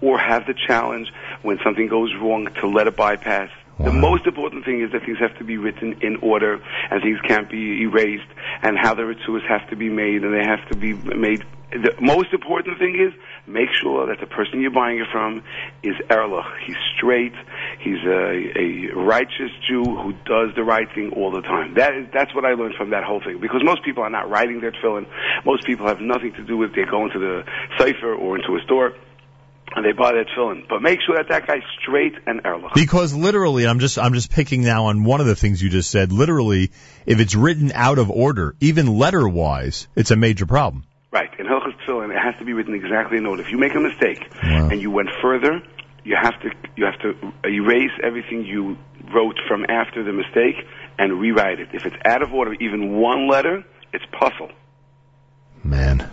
or have the challenge when something goes wrong to let it bypass. The most important thing is that things have to be written in order, and things can't be erased, and how the rituals have to be made, and they have to be made. The most important thing is make sure that the person you're buying it from is erlich. He's straight. He's a, a righteous Jew who does the right thing all the time. That is, that's what I learned from that whole thing. Because most people are not writing their tefillin. Most people have nothing to do with. it. They go into the cipher or into a store and they buy their tefillin. But make sure that that guy's straight and erlich. Because literally, I'm just I'm just picking now on one of the things you just said. Literally, if it's written out of order, even letter wise, it's a major problem. Right. In Hilchas Tefillin, it has to be written exactly in order. If you make a mistake and you went further, you have to you have to erase everything you wrote from after the mistake and rewrite it. If it's out of order, even one letter, it's posul. Man,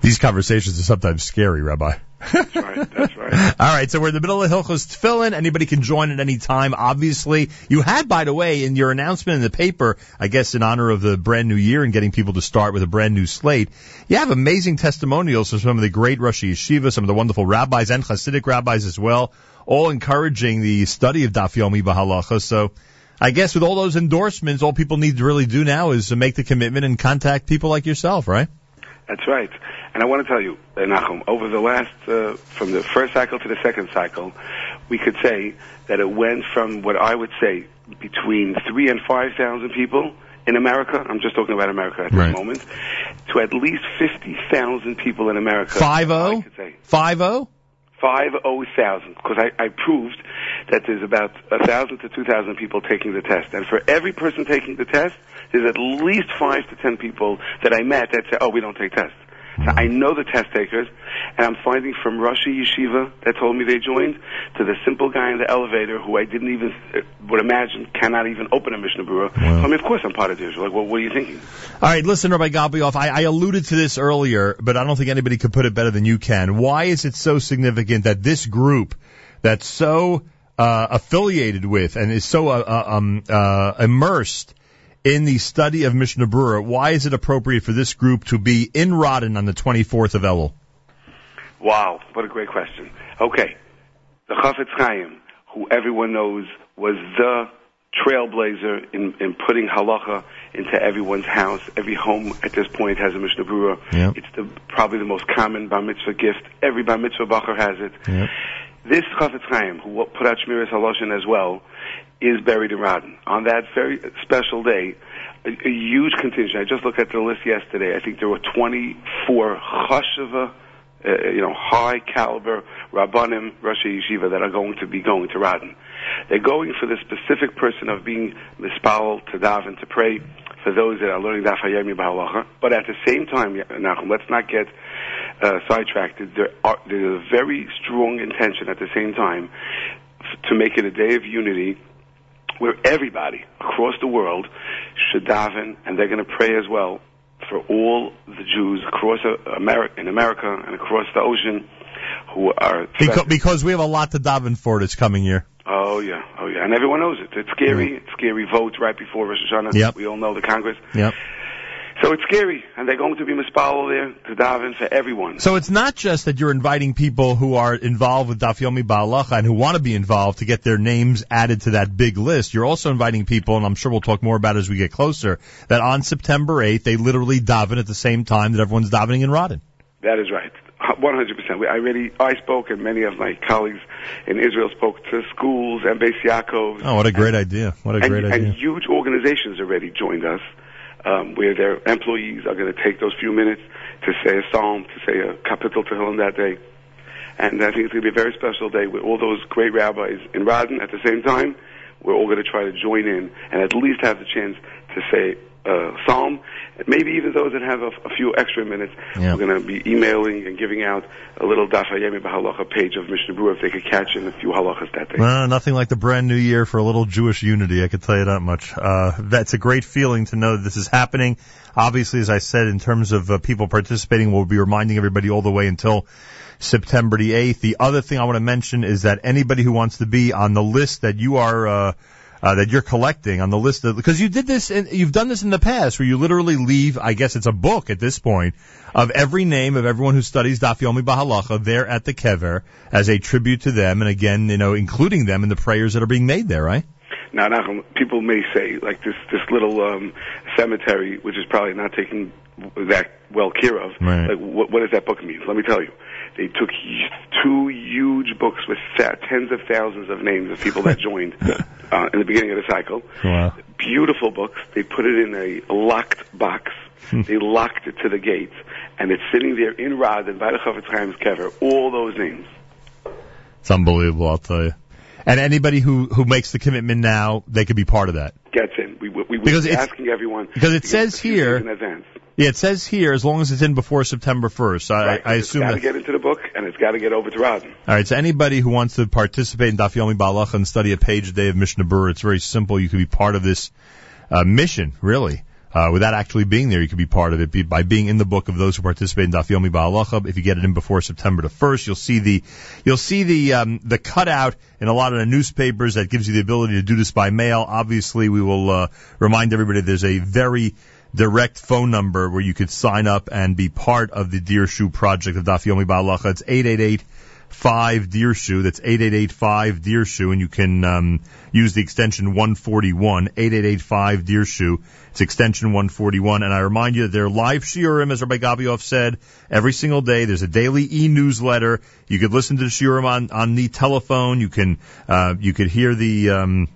these conversations are sometimes scary, Rabbi. That's right. That's right. <laughs> All right, so we're in the middle of Hilchos Tefillin. Anybody can join at any time. Obviously, you had, by the way, in your announcement in the paper, I guess in honor of the brand new year and getting people to start with a brand new slate, you have amazing testimonials from some of the great Rosh Yeshiva, some of the wonderful rabbis and Hasidic rabbis as well, all encouraging the study of Daf Yomi B'Halacha. So. I guess with all those endorsements, all people need to really do now is to make the commitment and contact people like yourself, right? That's right. And I want to tell you, uh, Nachum, over the last, uh, from the first cycle to the second cycle, we could say that it went from what I would say between three and five thousand people in America. I'm just talking about America at Right. this moment, to at least fifty thousand people in America. Five oh, five oh. Five oh thousand, because I, I proved that there's about a thousand to two thousand people taking the test, and for every person taking the test, there's at least five to ten people that I met that say, "Oh, we don't take tests." So I know the test takers, and I'm finding from Rosh Yeshiva that told me they joined to the simple guy in the elevator who I didn't even uh, would imagine cannot even open a Mishnah Berurah. I mean, of course I'm part of Israel. Like, well, what are you thinking? All right, listen, Rabbi Gobioff, I, I alluded to this earlier, but I don't think anybody could put it better than you can. Why is it so significant that this group that's so uh, affiliated with and is so uh, uh, um, uh, immersed in the study of Mishnah Berurah, why is it appropriate for this group to be in Radin on the 24th of Elul? Wow, what a great question. Okay, the Chafetz Chaim, who everyone knows was the trailblazer in, in putting halacha into everyone's house. Every home at this point has a Mishnah Berurah. Yep. It's the, probably the most common bar mitzvah gift. Every bar mitzvah bacher has it. Yep. This Chafetz Chaim, who put out Shmiras Haloshin as well, is buried in Radin. On that very special day, a, a huge contingent. I just looked at the list yesterday. I think there were 24 Chashava, uh, you know, high caliber Rabbanim, Rosh Yeshiva that are going to be going to Radin. They're going for the specific person of being mispal to daven, to pray for those that are learning Daf Hayami B'Halacha. But at the same time, Nachum, let's not get uh, sidetracked. There are, there's a very strong intention at the same time to make it a day of unity where everybody across the world should daven, and they're going to pray as well for all the Jews across uh, America, in America and across the ocean who are Because, because we have a lot to daven for this coming year. Oh yeah, oh yeah, and everyone knows it. It's scary. It's scary votes right before Rosh Hashanah. Yep. We all know the Congress. Yep. So it's scary, and they're going to be mispal there to daven for everyone. So it's not just that you're inviting people who are involved with Daf Yomi B'Halacha and who want to be involved to get their names added to that big list. You're also inviting people, and I'm sure we'll talk more about it as we get closer, that on September 8th, they literally daven at the same time that everyone's davening in Radin. That is right. <laughs> 100%. I really, I spoke, and many of my colleagues in Israel spoke to schools and Beis. Oh, what a great idea. What a and, great idea. and huge organizations already joined us, um, where their employees are going to take those few minutes to say a psalm, to say a kapitel tehillim that day. And I think it's going to be a very special day with all those great rabbis in Radin at the same time. We're all going to try to join in and at least have the chance to say a psalm. Maybe even those that have a, a few extra minutes, Yeah. we're going to be emailing and giving out a little Daf Yomi B'Halacha page of Mishnah Berurah if they could catch in a few halachas that day. Well, nothing like the brand new year for a little Jewish unity, I can tell you that much. Uh, that's a great feeling to know that this is happening. Obviously, as I said, in terms of uh, people participating, we'll be reminding everybody all the way until September the 8th. The other thing I want to mention is that anybody who wants to be on the list that you are, uh, uh, that you're collecting on the list of because you did this and you've done this in the past where you literally leave I guess it's a book at this point of every name of everyone who studies Daf Yomi B'Halacha there at the kever as a tribute to them and again you know including them in the prayers that are being made there right Now, Nachum, people may say, like this this little um, cemetery, which is probably not taken that well care of. Right. Like, what, what does that book mean? Let me tell you. They took two huge books with tens of thousands of names of people that <laughs> joined uh, in the beginning of the cycle. wow Beautiful books. They put it in a locked box. they locked it to the gate, and it's sitting there in Radin by the Chafetz Chaim's kever. All those names. it's unbelievable I'll tell you and anybody who who makes the commitment now they could be part of that Gets in. We we, we Because were asking everyone because it says here- in advance. Yeah it says here as long as it's in before September 1st I, Right, I it's assume got to get into the book, and it's got to get over to Radin. All right, so anybody who wants to participate in Daf Yomi B'Halacha and study a page a day of Mishnah Berurah, it's very simple. You can be part of this uh, mission, really. Uh, without actually being there, you could be part of it be, by being in the book of those who participate in Daf Yomi B'Halacha. If you get it in before September the first, you'll see the you'll see the um, the cutout in a lot of the newspapers that gives you the ability to do this by mail. Obviously, we will uh, remind everybody there's a very direct phone number where you could sign up and be part of the Dirshu project of Daf Yomi B'Halacha. It's eight eight eight five Dirshu. That's eight eight eight five Dirshu, and you can um, use the extension one forty one eight eight eight five Dirshu. It's extension one forty one, and I remind you that they're live shiurim, as Rabbi Gobioff said, every single day. There's a daily e-newsletter. You could listen to the shiurim on on the telephone. You can uh, you could hear the. Um,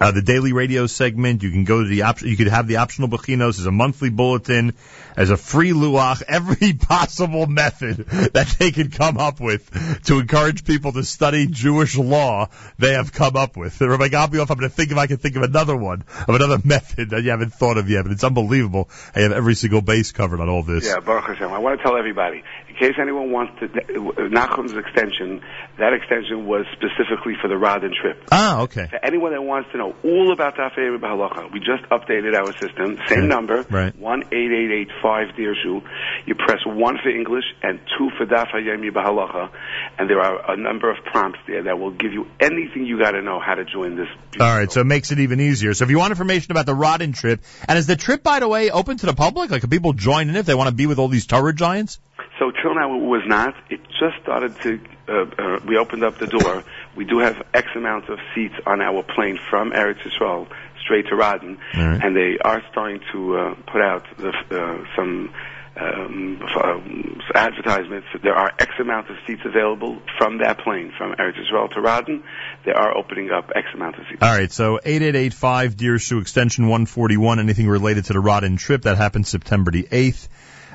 uh, the daily radio segment. You can go to the option. You could have the optional Bechinos as a monthly bulletin, as a free luach. Every <laughs> possible method that they could come up with to encourage people to study Jewish law, they have come up with. Rabbi Gobioff, I'm going to think if I can think of another one of another <laughs> method that you haven't thought of yet. But it's unbelievable. I have every single base covered on all this. Yeah, Baruch Hashem. I want to tell everybody, in case anyone wants to, Nachum's extension, that extension was specifically for the Radin trip. Ah, okay. For anyone that wants to know all about Daf Yomi B'Halacha, we just updated our system. Same number, Right. one eight eight eight five Dirshu. You press one for English and two for Daf Yomi B'Halacha, and there are a number of prompts there that will give you anything you got to know how to join this. All right, so it makes it even easier. So if you want information about the Radin trip, and is the trip, by the way, open to the public? Like, can people join in if they want to be with all these Torah giants? So till now it was not. It just started to. Uh, uh, we opened up the door. We do have X amount of seats on our plane from Eretz Yisrael straight to All right. and they are starting to uh, put out the, uh, some. Um, um, advertisements. There are X amount of seats available from that plane, from Eretz Yisrael to Radin. They are opening up X amount of seats. All right, so 8885 Dirshu Extension 141, anything related to the Radin trip, that happens September the 8th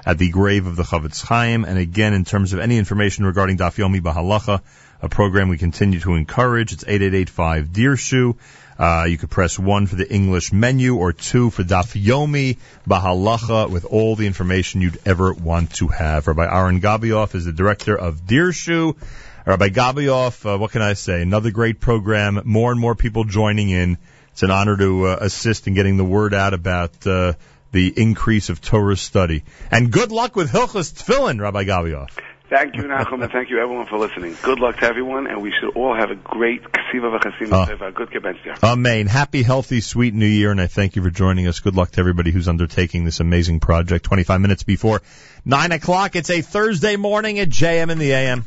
at the grave of the Chafetz Chaim. And again, in terms of any information regarding Daf Yomi B'Halacha, a program we continue to encourage, it's 8885 Dirshu. Uh, you could press one for the English menu or two for Daf Yomi B'Halacha with all the information you'd ever want to have. Rabbi Aaron Gobioff is the director of Dirshu. Rabbi Gobioff, uh, what can I say? Another great program. More and more people joining in. It's an honor to uh, assist in getting the word out about uh, the increase of Torah study. And good luck with Hilchas Tefillin, Rabbi Gobioff. Thank you, Nachum, and thank you everyone for listening. Good luck to everyone, and we should all have a great Ksiva v'chasim Oh. Ah. Teva. Good Gebenster. Amen. Happy, healthy, sweet New Year, and I thank you for joining us. Good luck to everybody who's undertaking this amazing project. 25 minutes before 9 o'clock. It's a Thursday morning at JM in the AM.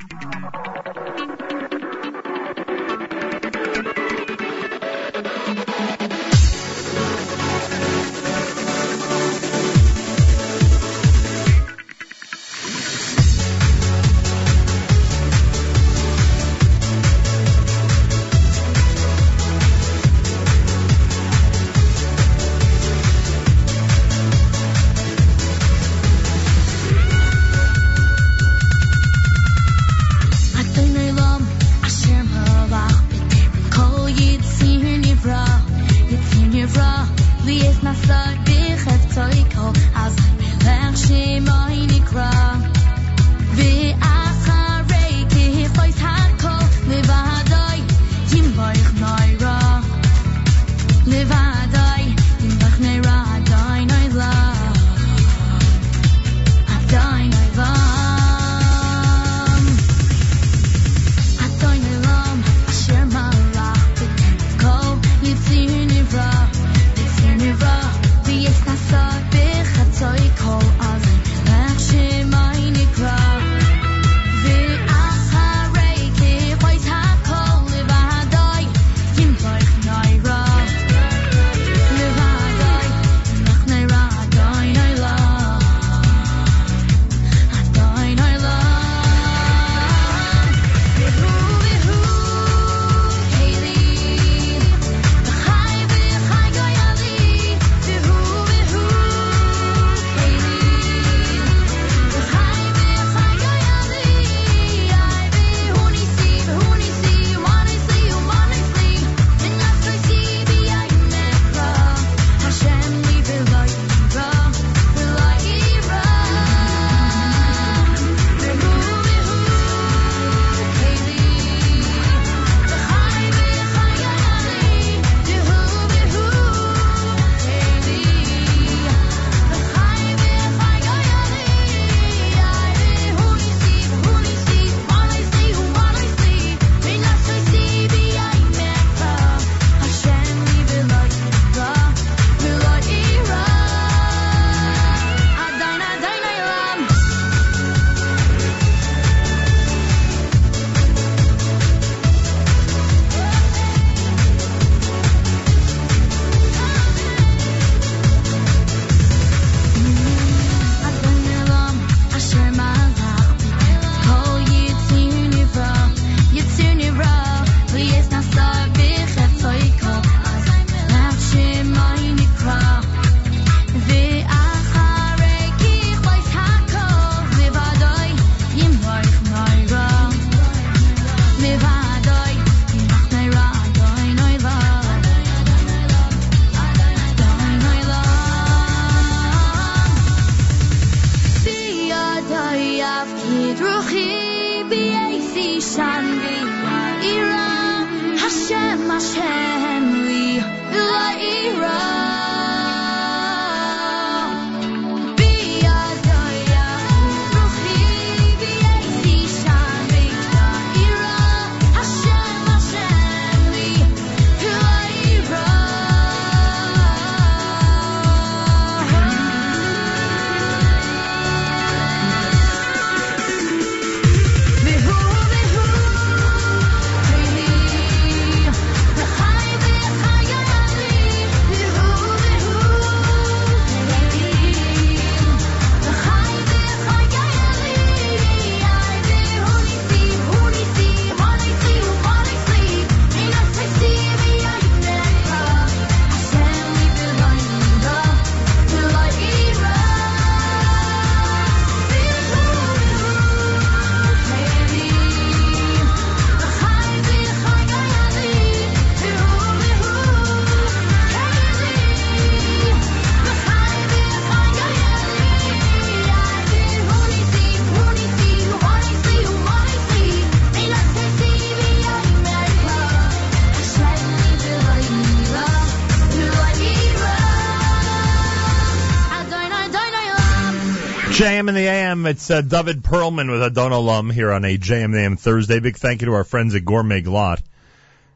JM in the AM, it's uh, David Perlman with Adon Olam here on a JM the AM Thursday. Big thank you to our friends at Gourmet Glatt.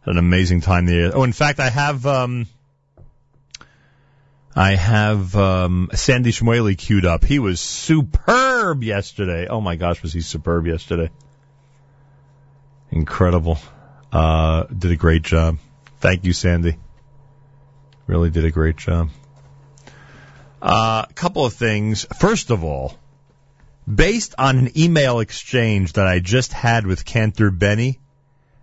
Had an amazing time there. Oh, in fact, I have, um, I have, um, Sandy Shmueli queued up. He was superb yesterday. Oh my gosh, was he superb yesterday. Incredible. Uh, did a great job. Thank you, Sandy. Really did a great job. Uh, a couple of things. First of all, based on an email exchange that I just had with Cantor Benny,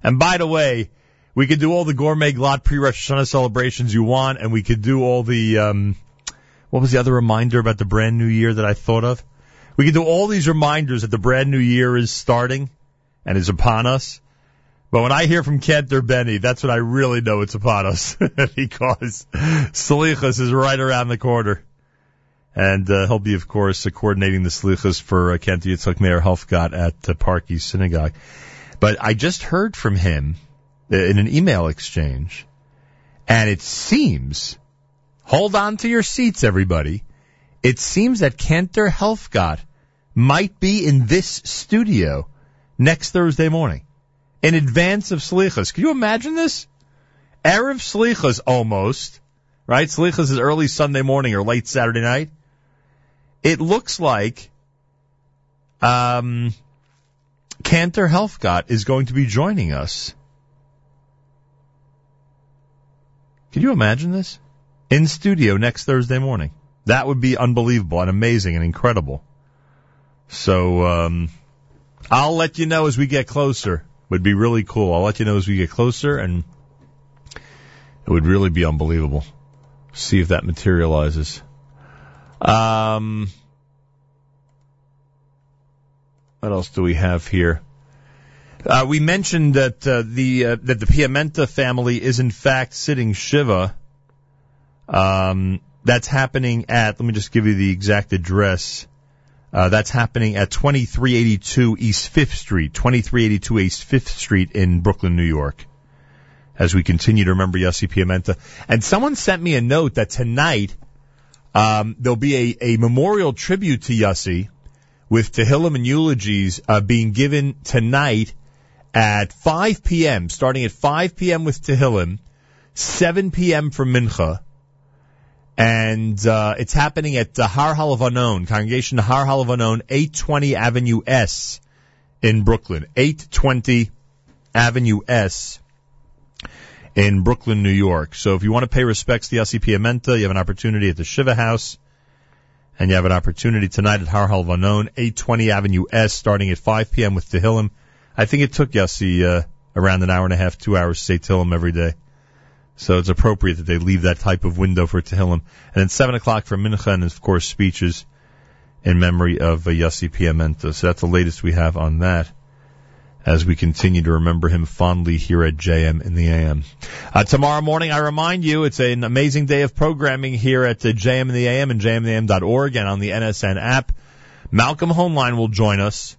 and by the way, we could do all the Gourmet Glatt pre-Rosh Hashanah celebrations you want, and we could do all the, um, what was the other reminder about the brand new year that I thought of? We could do all these reminders that the brand new year is starting and is upon us. But when I hear from Cantor Benny, that's when I really know it's upon us <laughs> because Salichas is right around the corner. And uh, he'll be, of course, uh, coordinating the slichas for uh, Kent Yitzchak Helfgott at uh, Park East Synagogue. But I just heard from him uh, in an email exchange, and it seems, hold on to your seats, everybody. It seems that Cantor Helfgott might be in this studio next Thursday morning, in advance of slichas. Can you imagine this? Erev slichas almost, right? Slichas is early Sunday morning or late Saturday night it looks like um, Cantor Helfgott is going to be joining us. Can you imagine this? In studio next Thursday morning. That would be unbelievable and amazing and incredible. So, um, I'll let you know as we get closer. Would be really cool. I'll let you know as we get closer and it would really be unbelievable. See if that materializes. Um, what else do we have here? Uh, we mentioned that uh, the uh, that the Piamenta family is in fact sitting shiva. Um, that's happening at. Let me just give you the exact address. Uh, that's happening at 2382 East Fifth Street, 2382 East Fifth Street in Brooklyn, New York. As we continue to remember Yossi Piamenta, and someone sent me a note that tonight um, there'll be a, a memorial tribute to Yossi with Tehillim and eulogies uh, being given tonight at 5 p.m., starting at 5 p.m. with Tehillim, 7 p.m. for Mincha, and uh, it's happening at the Har Halavanon, Congregation Har Halavanon, 820 Avenue S in Brooklyn, 820 Avenue S in Brooklyn, New York. So if you want to pay respects to Yossi Piamenta, you have an opportunity at the Shiva House. And you have an opportunity tonight at Har Halvanon, 820 Avenue S, starting at 5 p.m. with Tehillim. I think it took Yossi uh, around an hour and a half, two hours to say Tehillim every day. So it's appropriate that they leave that type of window for Tehillim. And then 7 o'clock for Mincha and, of course, speeches in memory of uh, Yossi Piamenta. So that's the latest we have on that as we continue to remember him fondly here at JM in the AM. Uh, tomorrow morning, I remind you, it's an amazing day of programming here at the JM in the AM and jmintheam.org and on the NSN app. Malcolm Hoenlein will join us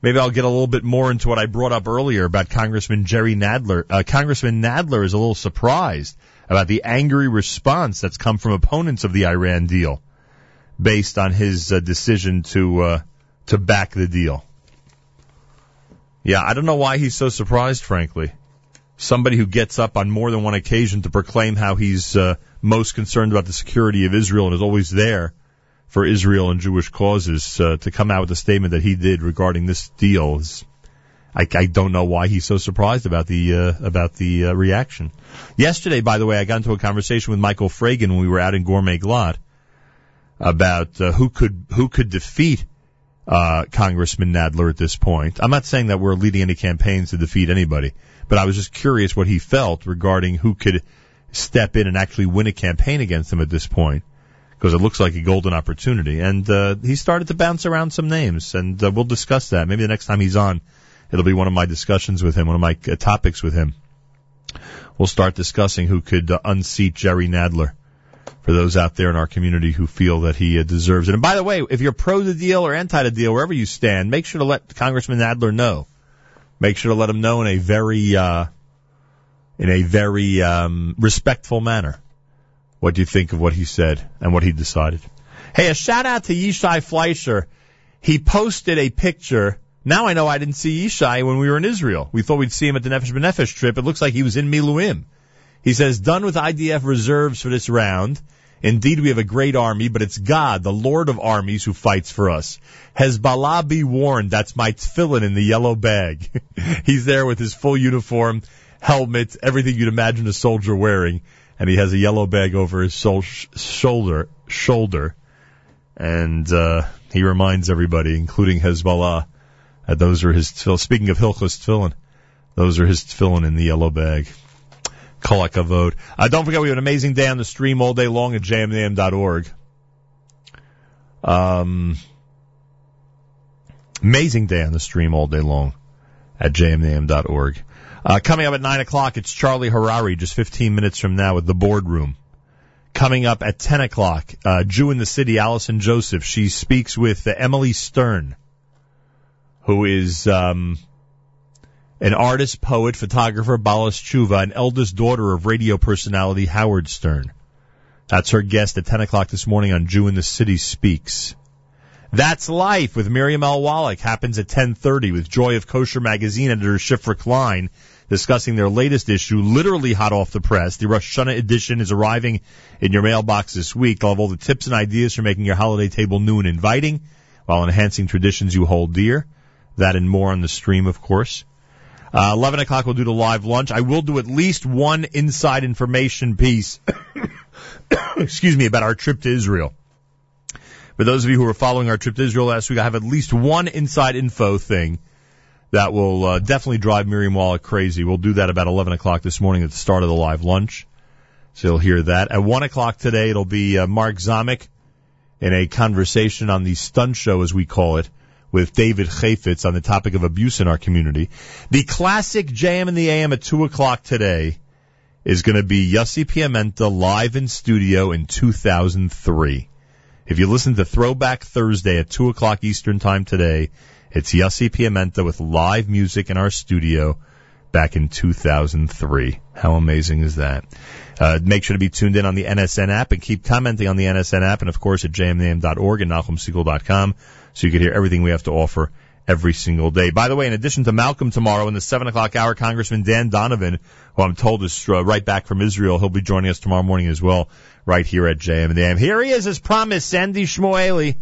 maybe I'll get a little bit more into what I brought up earlier about Congressman Jerry Nadler. Uh, Congressman Nadler is a little surprised about the angry response that's come from opponents of the Iran deal based on his uh, decision to uh, to back the deal. Yeah, I don't know why he's so surprised, frankly. Somebody who gets up on more than one occasion to proclaim how he's uh, most concerned about the security of Israel and is always there for Israel and Jewish causes uh, to come out with a statement that he did regarding this deal is I, I don't know why he's so surprised about the uh, about the uh, reaction. Yesterday, by the way, I got into a conversation with Michael Fragin when we were out in Gourmet Glatt about uh, who could who could defeat uh, Congressman Nadler at this point. I'm not saying that we're leading any campaigns to defeat anybody, but I was just curious what he felt regarding who could step in and actually win a campaign against him at this point because it looks like a golden opportunity. And uh, he started to bounce around some names, and uh, we'll discuss that. Maybe the next time he's on, it'll be one of my discussions with him, one of my uh, topics with him. We'll start discussing who could uh, unseat Jerry Nadler for those out there in our community who feel that he uh, deserves it. And by the way, if you're pro the deal or anti the deal, wherever you stand, make sure to let Congressman Nadler know. Make sure to let him know in a very, uh, in a very um, respectful manner what do you think of what he said and what he decided. Hey, a shout out to Yishai Fleischer. He posted a picture. Now I know I didn't see Yishai when we were in Israel. We thought we'd see him at the Nefesh B'Nefesh trip. It looks like he was in Miluim. He says, done with IDF reserves for this round. Indeed, we have a great army, but it's God, the Lord of armies, who fights for us. Hezbollah be warned, that's my tefillin in the yellow bag. <laughs> He's there with his full uniform, helmet, everything you'd imagine a soldier wearing, and he has a yellow bag over his sol- shoulder, shoulder, and uh, he reminds everybody, including Hezbollah, that those are his tefillin. Speaking of Hilchos tefillin, those are his tefillin in the yellow bag. Kol hakavod. Uh, don't forget, we have an amazing day on the stream all day long at jmintheam.org. Um, amazing day on the stream all day long at jmintheam.org. Uh, coming up at 9 o'clock, it's Charlie Harary, just 15 minutes from now with the boardroom. Coming up at 10 o'clock, uh, Jew in the City, Allison Joseph. She speaks with uh, Emily Stern, who is um, an artist, poet, photographer, Balas Chuva, and eldest daughter of radio personality Howard Stern. That's her guest at 10 o'clock this morning on Jew in the City Speaks. That's Life with Miriam L. Wallach happens at 10.30 with Joy of Kosher Magazine editor Shifra Klein discussing their latest issue, literally hot off the press. The Rosh Hashanah edition is arriving in your mailbox this week. They'll have all the tips and ideas for making your holiday table new and inviting while enhancing traditions you hold dear. That and more on the stream, of course. Uh, 11 o'clock we'll do the live lunch. I will do at least one inside information piece, <coughs> excuse me, about our trip to Israel. For those of you who were following our trip to Israel last week, I have at least one inside info thing that will uh, definitely drive Miriam Wallach crazy. We'll do that about 11 o'clock this morning at the start of the live lunch. So you'll hear that. At 1 o'clock today, it'll be uh, Mark Zamek in a conversation on the stunt show, as we call it, with David Chafetz on the topic of abuse in our community. The classic JM in the AM at 2 o'clock today is going to be Yossi Piamenta live in studio in 2003. If you listen to Throwback Thursday at 2 o'clock Eastern Time today, it's Yossi Piamenta with live music in our studio back in 2003. How amazing is that? Uh, make sure to be tuned in on the NSN app and keep commenting on the NSN app and of course at jmintheam.org and nachumsegal.com so you can hear everything we have to offer every single day. By the way, in addition to Malcolm tomorrow in the seven o'clock hour, Congressman Dan Donovan, who I'm told is uh, right back from Israel, he'll be joining us tomorrow morning as well, right here at JM and AM. Here he is, as promised, Sandy Shmueli.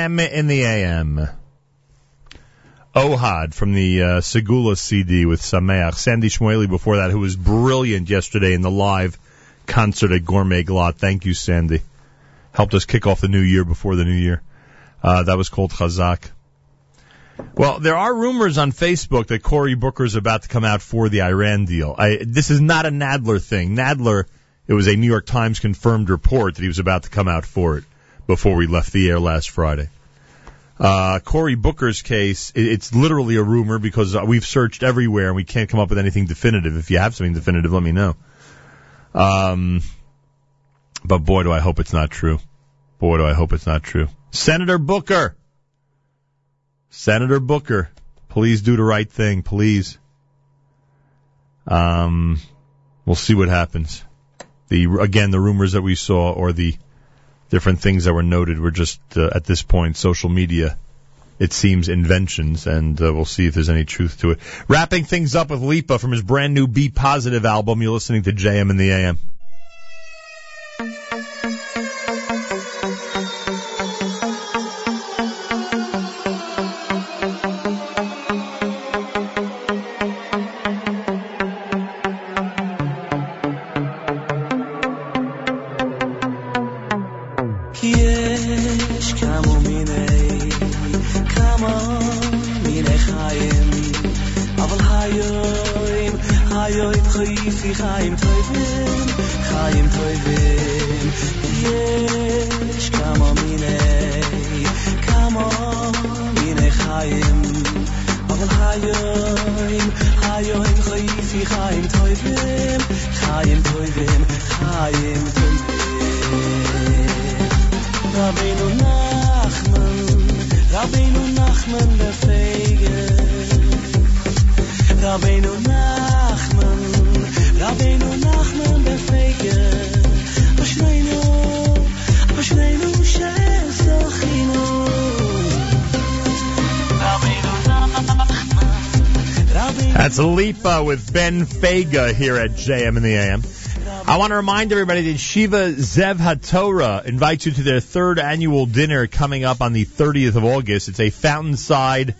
JM in the AM. Ohad from the uh, Segula CD with Sameach. Sandy Shmueli before that, who was brilliant yesterday in the live concert at Gourmet Glatt. Thank you, Sandy. Helped us kick off the new year before the new year. Uh, that was called Chazak. Well, there are rumors on Facebook that Cory Booker is about to come out for the Iran deal. I, this is not a Nadler thing. Nadler, it was a New York Times confirmed report that he was about to come out for it before we left the air last Friday. Uh, Cory Booker's case, it, it's literally a rumor because uh, we've searched everywhere and we can't come up with anything definitive. If you have something definitive, let me know. Um, but boy, do I hope it's not true. Boy, do I hope it's not true. Senator Booker. Senator Booker, please do the right thing, please. Um, we'll see what happens. The again, the rumors that we saw or the different things that were noted were just uh, at this point social media. It seems inventions, and uh, we'll see if there's any truth to it. Wrapping things up with Lipa from his brand new Be Positive album. You're listening to JM in the AM. Fega here at JM in the AM. I want to remind everybody that Shiva Zev HaTorah invites you to their third annual dinner coming up on the 30th of August. It's a fountainside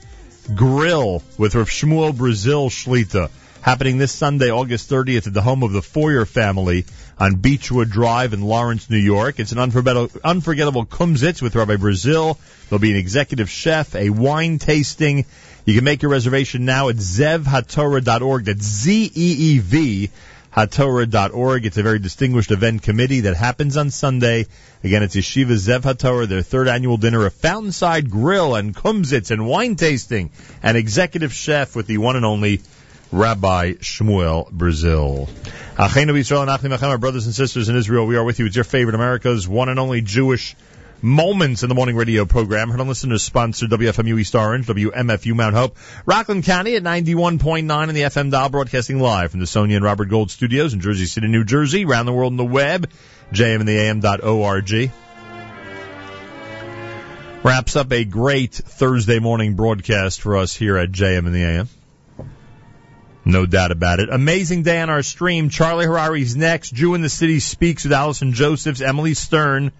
grill with Rav Shmuel Brazil Shlita happening this Sunday, August 30th at the home of the Foyer family on Beechwood Drive in Lawrence, New York. It's an unforgettable, unforgettable kumzitz with Rabbi Brazil. There'll be an executive chef, a wine tasting. You can make your reservation now at zevhatorah.org. That's Z-E-E-V hatorah.org. It's a very distinguished event committee that happens on Sunday. Again, it's Yeshiva Zev HaTorah, their third annual dinner, a fountainside grill and kumzitz and wine tasting, and executive chef with the one and only Rabbi Shmuel Brazil. Achenu Yisrael and Achim Achem, our brothers and sisters in Israel, we are with you. It's your favorite America's one and only Jewish Moments in the Morning Radio program. Heard on listeners sponsored WFMU East Orange, WMFU Mount Hope, Rockland County at 91.9 in the FM dial, broadcasting live from the Sonia and Robert Gold studios in Jersey City, New Jersey, around the world on the web, jmintheam.org. Wraps up a great Thursday morning broadcast for us here at JM and the AM. No doubt about it. Amazing day on our stream. Charlie Harary's next. Jew in the City speaks with Allison Josephs. Emily Stern,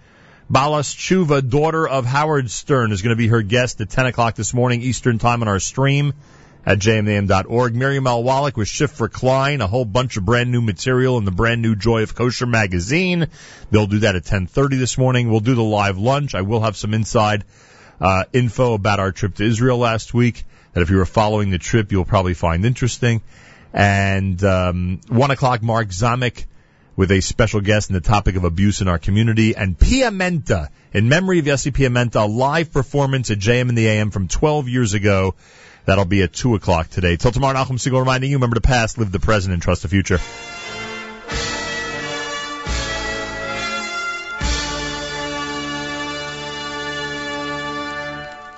Balas Chuva, daughter of Howard Stern, is going to be her guest at 10 o'clock this morning Eastern Time on our stream at jmam.org. Miriam L. Wallach with Shifra Klein, a whole bunch of brand new material in the brand new Joy of Kosher magazine. They'll do that at 10.30 this morning. We'll do the live lunch. I will have some inside uh, info about our trip to Israel last week that if you were following the trip, you'll probably find interesting. And um, 1 o'clock, Mark Zamek with a special guest on the topic of abuse in our community. And Piamenta, in memory of Yossi Piamenta, live performance at JM in the AM from 12 years ago. That'll be at 2 o'clock today. Till tomorrow, Nachum Segal reminding you, remember the past, live the present, and trust the future.